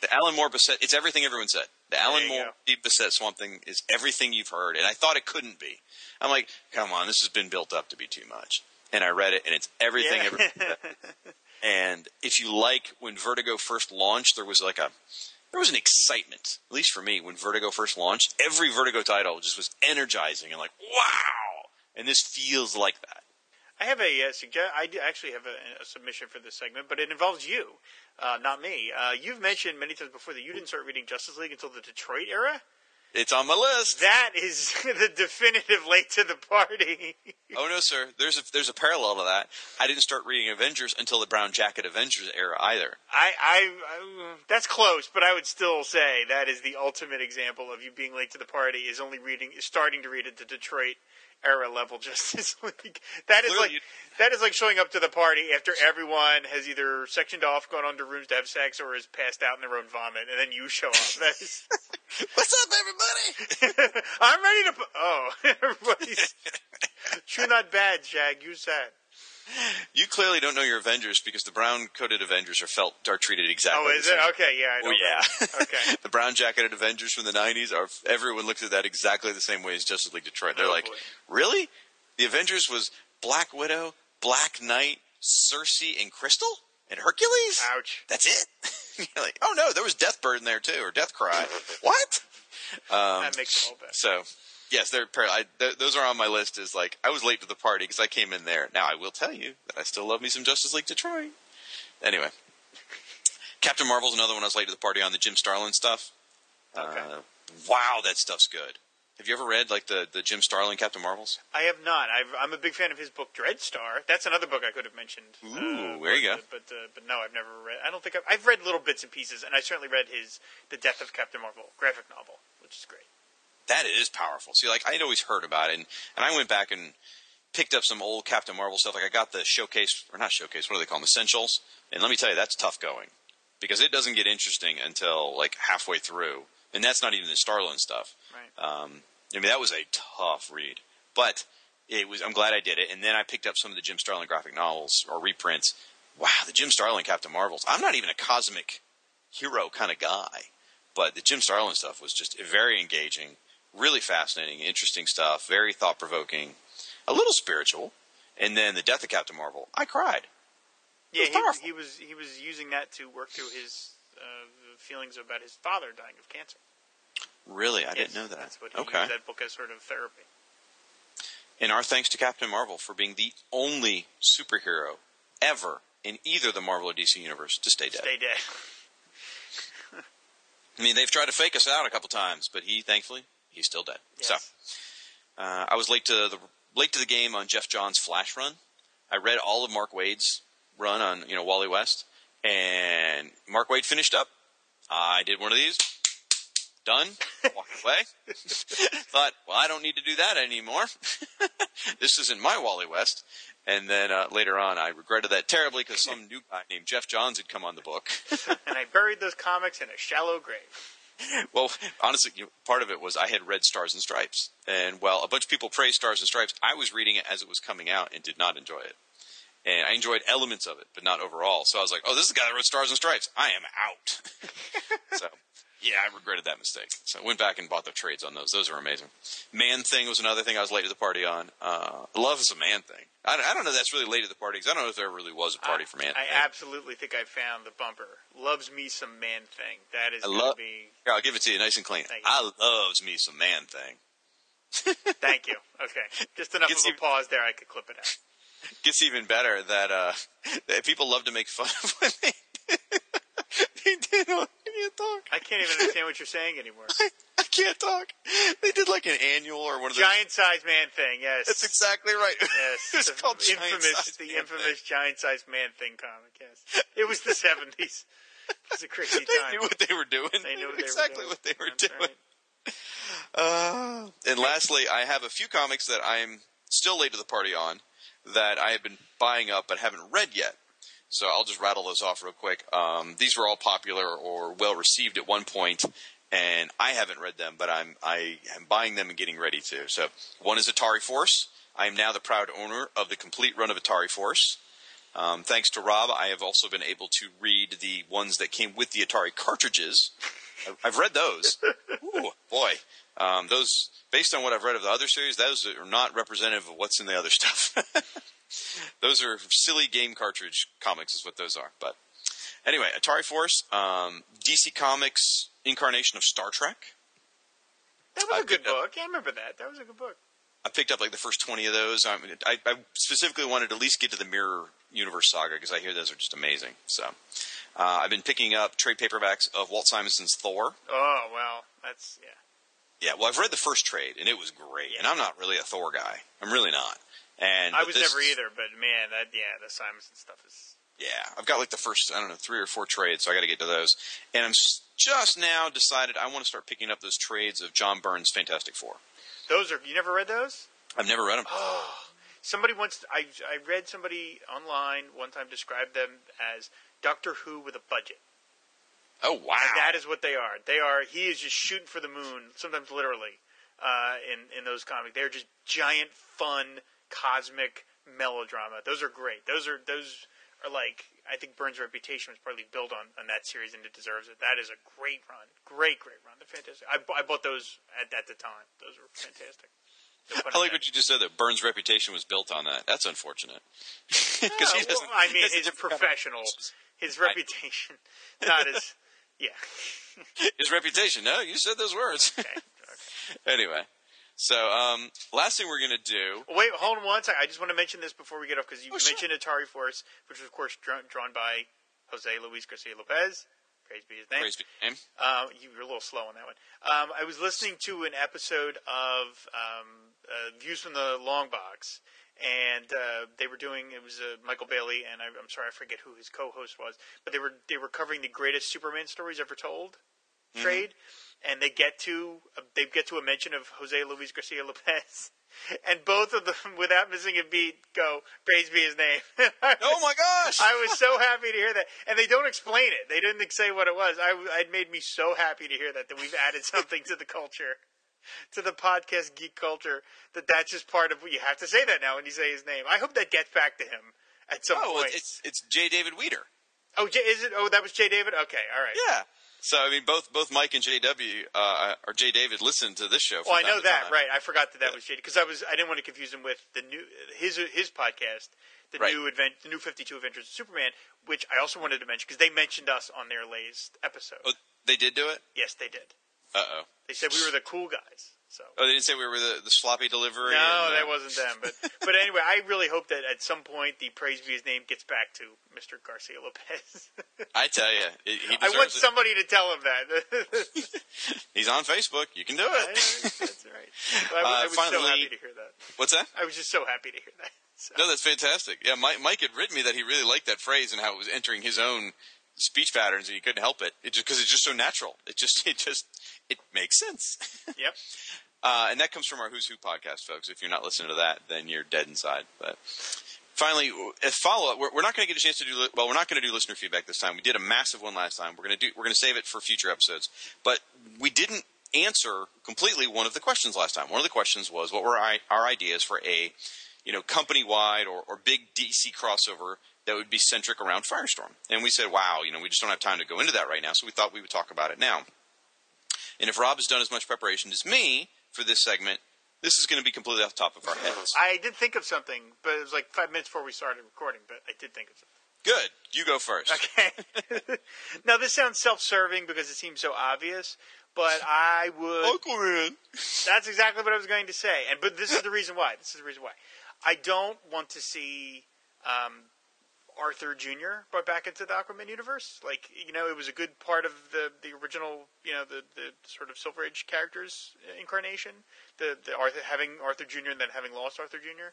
the Alan Moore Bissette. It's everything everyone said. The Alan Moore go. Bissette Swamp Thing is everything you've heard, and I thought it couldn't be. I'm like, come on, this has been built up to be too much. And I read it, and it's everything. Yeah. everyone said. [laughs] and if you like when Vertigo first launched, there was like a there was an excitement, at least for me, when Vertigo first launched. Every Vertigo title just was energizing and like, wow. And this feels like that. I have a uh, I actually have a, a submission for this segment, but it involves you, uh, not me. Uh, you've mentioned many times before that you didn't start reading Justice League until the Detroit era. It's on my list. That is [laughs] the definitive late to the party. Oh no, sir. There's a there's a parallel to that. I didn't start reading Avengers until the Brown Jacket Avengers era either. I, I, I, that's close, but I would still say that is the ultimate example of you being late to the party. Is only reading, starting to read at the Detroit era level [laughs] Justice League. That is Clearly like you- that is like showing up to the party after everyone has either sectioned off, gone onto rooms to have sex, or is passed out in their own vomit, and then you show up. [laughs] That is, [laughs] What's up, everybody? I'm ready to. pu- Oh, everybody's true, not bad. Jag, use that. You clearly don't know your Avengers because the brown coated Avengers are felt are treated exactly. Oh, the is it okay? Yeah, I Oh know. yeah. Okay. [laughs] the brown jacketed Avengers from the '90s are. Everyone looks at that exactly the same way as Justice League Detroit. They're Oh, like, boy. really? The Avengers was Black Widow, Black Knight, Sersi, and Crystal, and Hercules. Ouch. That's it. [laughs] You're like, oh no, there was Deathbird in there too, or Deathcry. [laughs] What? Um, that makes it all better. So, yes, they're I, th- those are on my list. Is like I was late to the party because I came in there. Now I will tell you that I still love me some Justice League Detroit. Anyway, Captain Marvel's another one I was late to the party on the Jim Starlin stuff. Okay. Uh, wow, that stuff's good. Have you ever read like the the Jim Starlin Captain Marvels? I have not. I've, I'm a big fan of his book Dreadstar. That's another book I could have mentioned. Ooh, there you go. But uh, but no, I've never read. I don't think I've, I've read little bits and pieces, and I certainly read his The Death of Captain Marvel graphic novel, which is great. That is powerful. See, like I'd always heard about it, and, and I went back and picked up some old Captain Marvel stuff. Like I got the showcase, or not showcase, what do they call them? Essentials. And let me tell you, that's tough going because it doesn't get interesting until like halfway through, and that's not even the Starlin stuff. Right. Um, I mean, that was a tough read, but it was. I'm glad I did it. And then I picked up some of the Jim Starlin graphic novels or reprints. Wow, the Jim Starlin Captain Marvels. I'm not even a cosmic hero kind of guy, but the Jim Starlin stuff was just very engaging, really fascinating, interesting stuff, very thought provoking, a little spiritual. And then the Death of Captain Marvel, I cried. Yeah, was he, he was he was using that to work through his uh, feelings about his father dying of cancer. Really, I Yes, didn't know that. That's what he okay. used that book as sort of therapy. And our thanks to Captain Marvel for being the only superhero ever in either the Marvel or DC universe to stay dead. Stay dead. [laughs] I mean, they've tried to fake us out a couple times, but he, thankfully, he's still dead. Yes. So, uh, I was late to the late to the game on Geoff Johns' Flash run. I read all of Mark Waid's run on you know Wally West, and Mark Wade finished up. I did one of these. Done. Walked [laughs] away. [laughs] Thought, well, I don't need to do that anymore. [laughs] this isn't my Wally West. And then uh, later on, I regretted that terribly because some new guy named Geoff Johns had come on the book. and I buried those comics in a shallow grave. [laughs] Well, honestly, part of it was I had read Stars and Stripes, and while a bunch of people praised Stars and Stripes, I was reading it as it was coming out and did not enjoy it. And I enjoyed elements of it, but not overall. So I was like, "Oh, this is the guy that wrote Stars and Stripes. I am out." [laughs] so, yeah, I regretted that mistake. So I went back and bought the trades on those. Those are amazing. Man Thing was another thing I was late to the party on. Uh, Love is a Man Thing. I, I don't know if that's really late to the party because I don't know if there really was a party for Man I Thing. absolutely think I found the bumper. Loves me some man thing. That is I going to love- be. Here, I'll give it to you nice and clean. I loves me some Man Thing. [laughs] Thank you. Okay, just enough Gets of a you- pause there. I could clip it out. [laughs] gets even better that uh [laughs] that people love to make fun of when they they did I can't talk. I can't even understand what you're saying anymore. I, I can't talk. They did like an annual or one of those. Giant size man thing. Yes. That's exactly right. Yes, [laughs] it's the called Giant infamous, Size the infamous giant sized man thing comic. Yes, it was the [laughs] seventies. It was a crazy time. They knew what they were doing. They knew what they were exactly doing. what they were doing. Uh, and lastly, I have a few comics that I'm still late to the party on that I have been buying up but haven't read yet. So I'll just rattle those off real quick. Um, these were all popular or well received at one point, and I haven't read them, but I'm I am buying them and getting ready to. So one is Atari Force. I am now the proud owner of the complete run of Atari Force. Um, thanks to Rob, I have also been able to read the ones that came with the Atari cartridges. I've- I've read those. [laughs] Ooh, boy, um, those based on what I've read of the other series, those are not representative of what's in the other stuff. [laughs] those are silly game cartridge comics, is what those are. But anyway, Atari Force, um, DC Comics incarnation of Star Trek. That was I a good picked up- book. I remember that. That was a good book. I picked up like the first twenty of those. I, I, I specifically wanted to at least get to the Mirror Universe saga because I hear those are just amazing. So uh, I've been picking up trade paperbacks of Walt Simonson's Thor. Oh well, that's yeah. Yeah, well, I've read the first trade and it was great. And I'm not really a Thor guy. I'm really not. And I was this- never either, but man, that yeah, the Simonson stuff is. Yeah, I've got like the first I don't know three or four trades, so I got to get to those. And I'm just now decided I want to start picking up those trades of John Byrne's Fantastic Four. Those are you never read those? I've never read them. [gasps] Somebody once I I read somebody online one time describe them as Doctor Who with a budget. Oh wow! And that is what they are. They are. He is just shooting for the moon, sometimes literally. Uh, in in those comics, they're just giant, fun, cosmic melodrama. Those are great. Those are those are like I think Byrne's reputation was partly built on, on that series, and it deserves it. That is a great run, great, great run. They're fantastic. I, I bought those at, at the time. Those were fantastic. No I like what you just said. That Byrne's reputation was built on that. That's unfortunate. Because Yeah, well, I mean, his professional, his reputation, not as [laughs] yeah. his reputation. No, you said those words. Okay. okay. [laughs] anyway, so um, last thing we're gonna do. Wait, hold on one second. I just want to mention this before we get off because you Oh, sure. mentioned Atari Force, which was of course drawn, drawn by Jose Luis Garcia Lopez. Praise be his name. Praise be his name. Uh, you were a little slow on that one. Um, I was listening to an episode of um, uh, Views from the Long Box, and uh, they were doing it was uh, Michael Bailey, and I, I'm sorry I forget who his co-host was, but they were they were covering the greatest Superman stories ever told trade, and they get to they get to a mention of Jose Luis Garcia Lopez. [laughs] And both of them, [laughs] without missing a beat, go praise be his name. [laughs] Oh my gosh! I was so happy to hear that, and they don't explain it. They didn't say what it was. I, it made me so happy to hear that that we've added something to the culture, to the podcast geek culture. That that's just part of what you have to say that now when you say his name. I hope that gets back to him at some oh, point. it's it's J. David Weter. oh, J- is it? Oh, that was Jay David. Okay, all right. Yeah. So I mean, both both Mike and JW uh, or J. David listened to this show. Well, I know that, time. right? I forgot that that Yeah. was Jay because I was I didn't want to confuse him with the new his his podcast, the Right. new advent, the new Fifty Two Adventures of Superman, which I also wanted to mention because they mentioned us on their latest episode. Oh, they did do it. Yes, they did. Uh oh. They said we were the cool guys. So Oh, they didn't say we were the, the sloppy delivery. no, and, uh, that wasn't them. But [laughs] but anyway, I really hope that at some point the praise be his name gets back to Mr. Garcia Lopez. [laughs] I tell you, he he I want it. somebody to tell him that. [laughs] He's on Facebook. You can do it. That's right. I, was- Uh, I was so happy to hear that. What's that? I was just so happy to hear that. So. No, that's fantastic. Yeah, Mike, Mike had written me that he really liked that phrase and how it was entering his own speech patterns, and he couldn't help it. It just because it's just so natural. It just, [laughs] it just, it makes sense. Yep. [laughs] Uh, and that comes from our Who's Who podcast, folks. If you're not listening to that, then you're dead inside. But finally, as follow up, we're, we're not going to get a chance to do. Well, we're not going to do listener feedback this time. We did a massive one last time. We're going to do. We're going to save it for future episodes. But we didn't answer completely one of the questions last time. One of the questions was, what were I, our ideas for a, you know, company wide or, or big DC crossover that would be centric around Firestorm? And we said, wow, you know, we just don't have time to go into that right now. So we thought we would talk about it now. And if Rob has done as much preparation as me for this segment, this is going to be completely off the top of our heads. I did think of something, but it was like five minutes before we started recording. But I did think of something. Good. You go first. Okay. [laughs] now this sounds self-serving because it seems so obvious, but I would. Aquaman. That's exactly what I was going to say, and but this is the reason why. This is the reason why. I don't want to see um, Arthur Jr. brought back into the Aquaman universe. Like you know, it was a good part of the the original, you know, the the sort of Silver Age characters incarnation. The the Arthur having Arthur Jr. and then having lost Arthur Jr.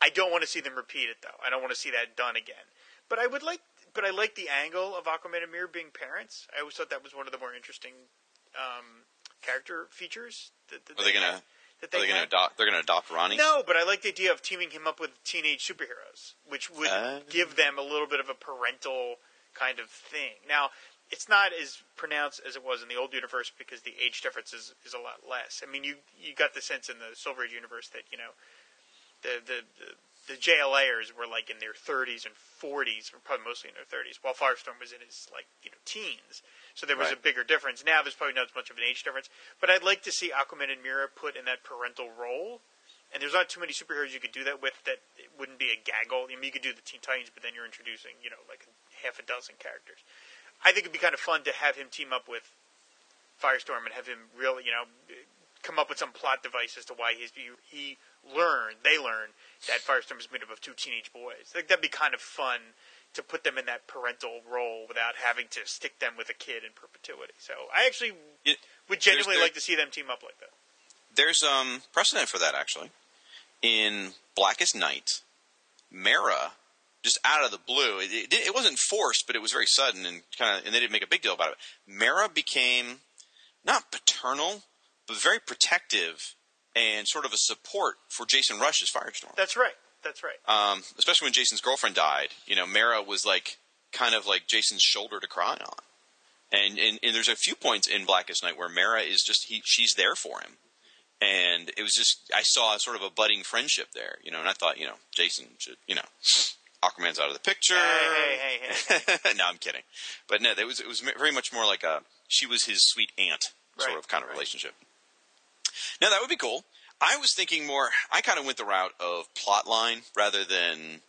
I don't want to see them repeat it though. I don't want to see that done again. But I would like, but I like the angle of Aquaman and Mera being parents. I always thought that was one of the more interesting um, character features. That, that Are they had- gonna? That Are they going to adopt? They're going to adopt Ronnie. No, but I like the idea of teaming him up with teenage superheroes, which would Uh. give them a little bit of a parental kind of thing. Now, it's not as pronounced as it was in the old universe because the age difference is, is a lot less. I mean, you you got the sense in the Silver Age universe that you know the the the, the JLAers were like in their 30s and 40s, or probably mostly in their 30s, while Firestorm was in his like you know teens. So there was a bigger difference. Now there's probably not as much of an age difference, but I'd like to see Aquaman and Mera put in that parental role. And there's not too many superheroes you could do that with that it wouldn't be a gaggle. I mean, you could do the Teen Titans, but then you're introducing, you know, like half a dozen characters. I think it'd be kind of fun to have him team up with Firestorm and have him really, you know, come up with some plot device as to why he's he, he learned they learn, that Firestorm is made up of two teenage boys. Think that'd be kind of fun to put them in that parental role without having to stick them with a kid in perpetuity. So I actually It- would genuinely there- like to see them team up like that. There's um precedent for that actually. In Blackest Night, Mara just out of the blue. It, it, it wasn't forced, but it was very sudden and kind of, and they didn't make a big deal about it. Mara became not paternal, but very protective and sort of a support for Jason Rusch's Firestorm. That's right. That's right. Um, especially when Jason's girlfriend died. You know, Mara was like kind of like Jason's shoulder to cry on. And, and and there's a few points in Blackest Night where Mara is just he she's there for him. And it was just I saw sort of a budding friendship there, you know, and I thought, you know, Jason should, you know, Aquaman's out of the picture. Hey, hey, hey, hey. [laughs] no, I'm kidding. But no, it was it was very much more like a she was his sweet aunt sort Right, of kind of right. relationship. Now that would be cool. I was thinking more. I kind of went the route of plot line rather than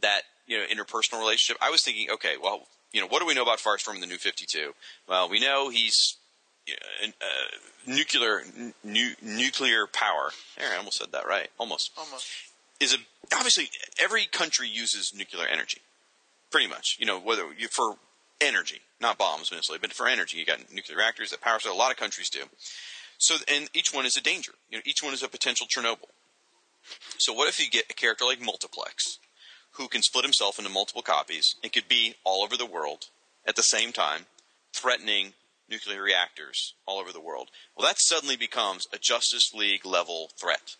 that you know interpersonal relationship. I was thinking, okay, well, you know, what do we know about Firestorm in the New Fifty Two? Well, we know he's you uh, nuclear nu- nuclear power. There, I almost said that right. Almost Almost. is a obviously every country uses nuclear energy, pretty much. You know, whether you for energy, not bombs necessarily, but for energy, you got nuclear reactors that power. So a lot of countries do. So and each one is a danger. You know, each one is a potential Chernobyl. So what if you get a character like Multiplex, who can split himself into multiple copies and could be all over the world at the same time, threatening nuclear reactors all over the world? Well, that suddenly becomes a Justice League level threat.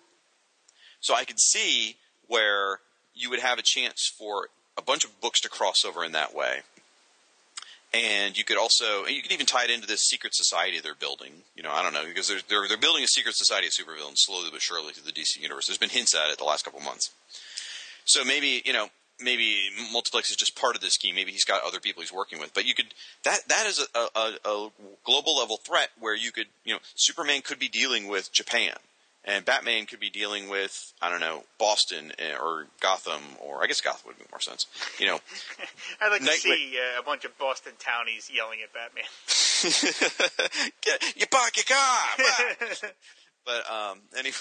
So I could see where you would have a chance for a bunch of books to cross over in that way. And you could also, you could even tie it into this secret society they're building. You know, I don't know because they're they're, they're building a secret society of supervillains slowly but surely through the DC universe. There's been hints at it the last couple months. So maybe you know, maybe Multiplex is just part of this scheme. Maybe he's got other people he's working with. But you could that that is a, a, a global level threat where you could you know Superman could be dealing with Japan. And Batman could be dealing with I don't know Boston eh, or Gotham or I guess Gotham would make more sense. You know, [laughs] I'd like to Night- see uh, a bunch of Boston townies yelling at Batman. [laughs] Get, you park your car. [laughs] but um, anyway,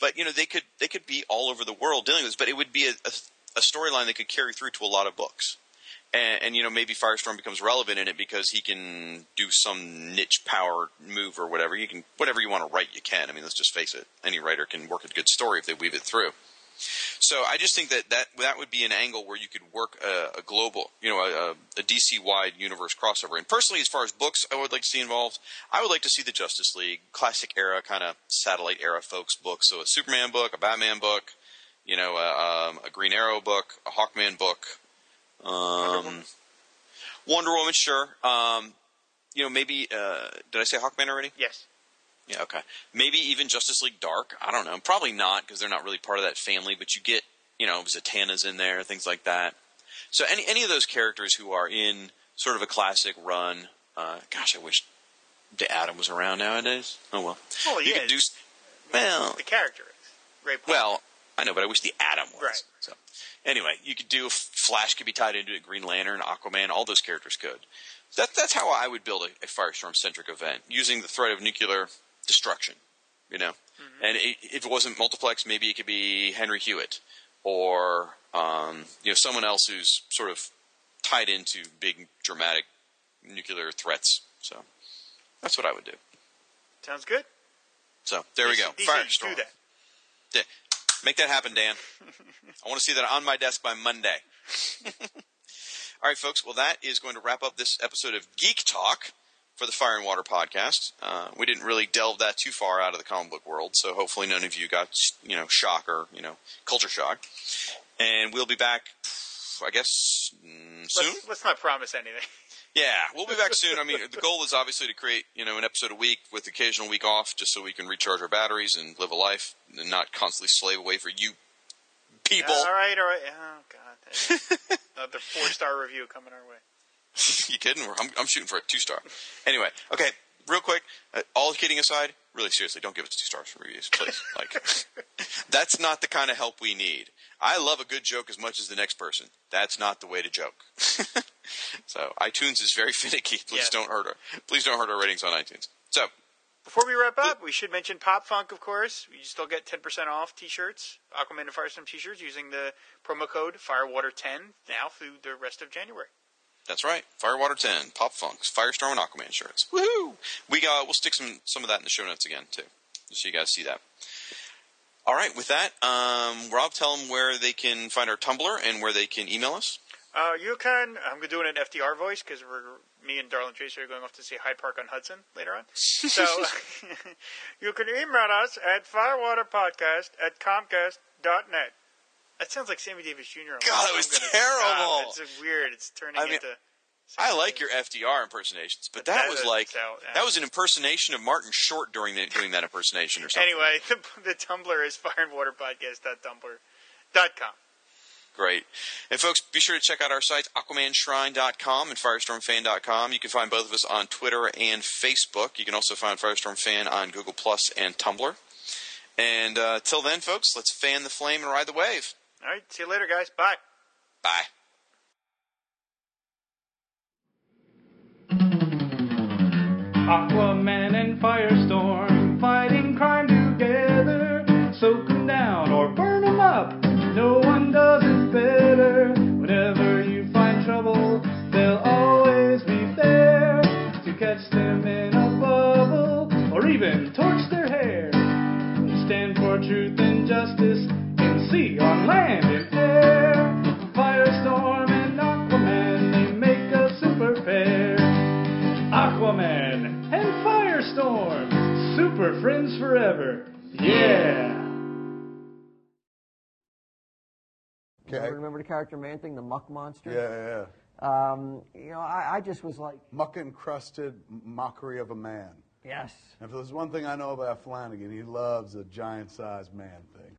but you know they could they could be all over the world dealing with this, but it would be a, a, a storyline that could carry through to a lot of books. And, and you know maybe Firestorm becomes relevant in it because he can do some niche power move or whatever. You can whatever you want to write, you can. I mean, let's just face it. Any writer can work a good story if they weave it through. So I just think that that, that would be an angle where you could work a, a global, you know, a, a DC wide universe crossover. And personally, as far as books, I would like to see involved. I would like to see the Justice League classic era kind of satellite era folks books. So a Superman book, a Batman book, you know, a, um, a Green Arrow book, a Hawkman book, um, Wonder Woman, sure. Um, you know, maybe uh, did I say Hawkman already? yes. Yeah, okay. Maybe even Justice League Dark. I don't know. Probably not because they're not really part of that family. But you get, you know, Zatanna's in there, things like that. So any any of those characters who are in sort of a classic run. Uh, gosh, I wish the Atom was around nowadays. Oh well. Well, you could do. Well, The character is. Ray Park. well, I know, but I wish the Atom was. Right. So anyway, you could do Flash could be tied into it. Green Lantern, Aquaman, all those characters could. That, that's how I would build a, a Firestorm centric event using the threat of nuclear destruction. You know, and i if it wasn't multiplex, maybe it could be Henry Hewitt or um, you know someone else who's sort of tied into big dramatic nuclear threats. So that's what I would do. Sounds good. So there we go. Firestorm. Do that. Yeah. Make that happen, Dan. [laughs] I want to see that on my desk by Monday. [laughs] All right, folks. Well, that is going to wrap up this episode of Geek Talk for the Fire and Water podcast. Uh, we didn't really delve that too far out of the comic book world, so hopefully none of you got you know shock or you know culture shock. And we'll be back, I guess, mm, soon. Let's, let's not promise anything. [laughs] Yeah, we'll be back soon. I mean, the goal is obviously to create, you know, an episode a week with occasional week off, just so we can recharge our batteries and live a life and not constantly slave away for you people. all right, all right. Oh God. [laughs] Another four star review coming our way. [laughs] you kidding? I'm, I'm shooting for a two star. Anyway, okay, real quick. Uh, all kidding aside, really seriously, don't give us two stars for reviews, please. [laughs] Like, [laughs] that's not the kind of help we need. I love a good joke as much as the next person. That's not the way to joke. [laughs] so iTunes is very finicky. Please Yeah. don't hurt our please don't hurt our ratings on iTunes. So Before we wrap up, we should mention Pop Funk, of course. You still get 10% off t-shirts, Aquaman and Firestorm t-shirts, using the promo code Firewater10 now through the rest of January. That's right. Firewater 10, Pop Funks, Firestorm, and Aquaman shirts. Woohoo! We got, we'll stick some, some of that in the show notes again, too, just so you guys see that. All right, with that, um, Rob, tell them where they can find our Tumblr and where they can email us. Uh, you can. I'm doing an FDR voice because we're me and Darlin Tracy are going off to see Hyde Park on Hudson later on. So [laughs] [laughs] you can email us at firewaterpodcast at comcast.net. That sounds like Sammy Davis Jr. God, that was I'm gonna terrible. Stop. It's weird. It's turning I mean, into. I like your FDR impersonations, but that, That was like so, yeah. that was an impersonation of Martin Short during the, doing that impersonation or something. Anyway, the, [laughs] the Tumblr is fireandwaterpodcast.tumblr.com. Great. And folks, be sure to check out our sites, aquamanshrine.com and firestormfan.com. You can find both of us on Twitter and Facebook. You can also find Firestorm Fan on Google Plus and Tumblr. And uh, till then, folks, let's fan the flame and ride the wave. All right. See you later, guys. Bye. Bye. Aquaman and Firestorm fighting crime together. Soak 'em down or burn 'em up. No one does it better. Whenever you find trouble, they'll always be there to catch them in a bubble or even torch their hair. Stand for truth and justice in sea, on land, and air. Firestorm and Aquaman, they make a super pair. Aquaman and Firestorm, super friends forever. Yeah. Okay. Remember the character Man Thing, the muck monster? Yeah, yeah, Um, you know, I, I just was like. Muck encrusted mockery of a man. yes. And if there's one thing I know about Flanagan, he loves a giant sized man thing.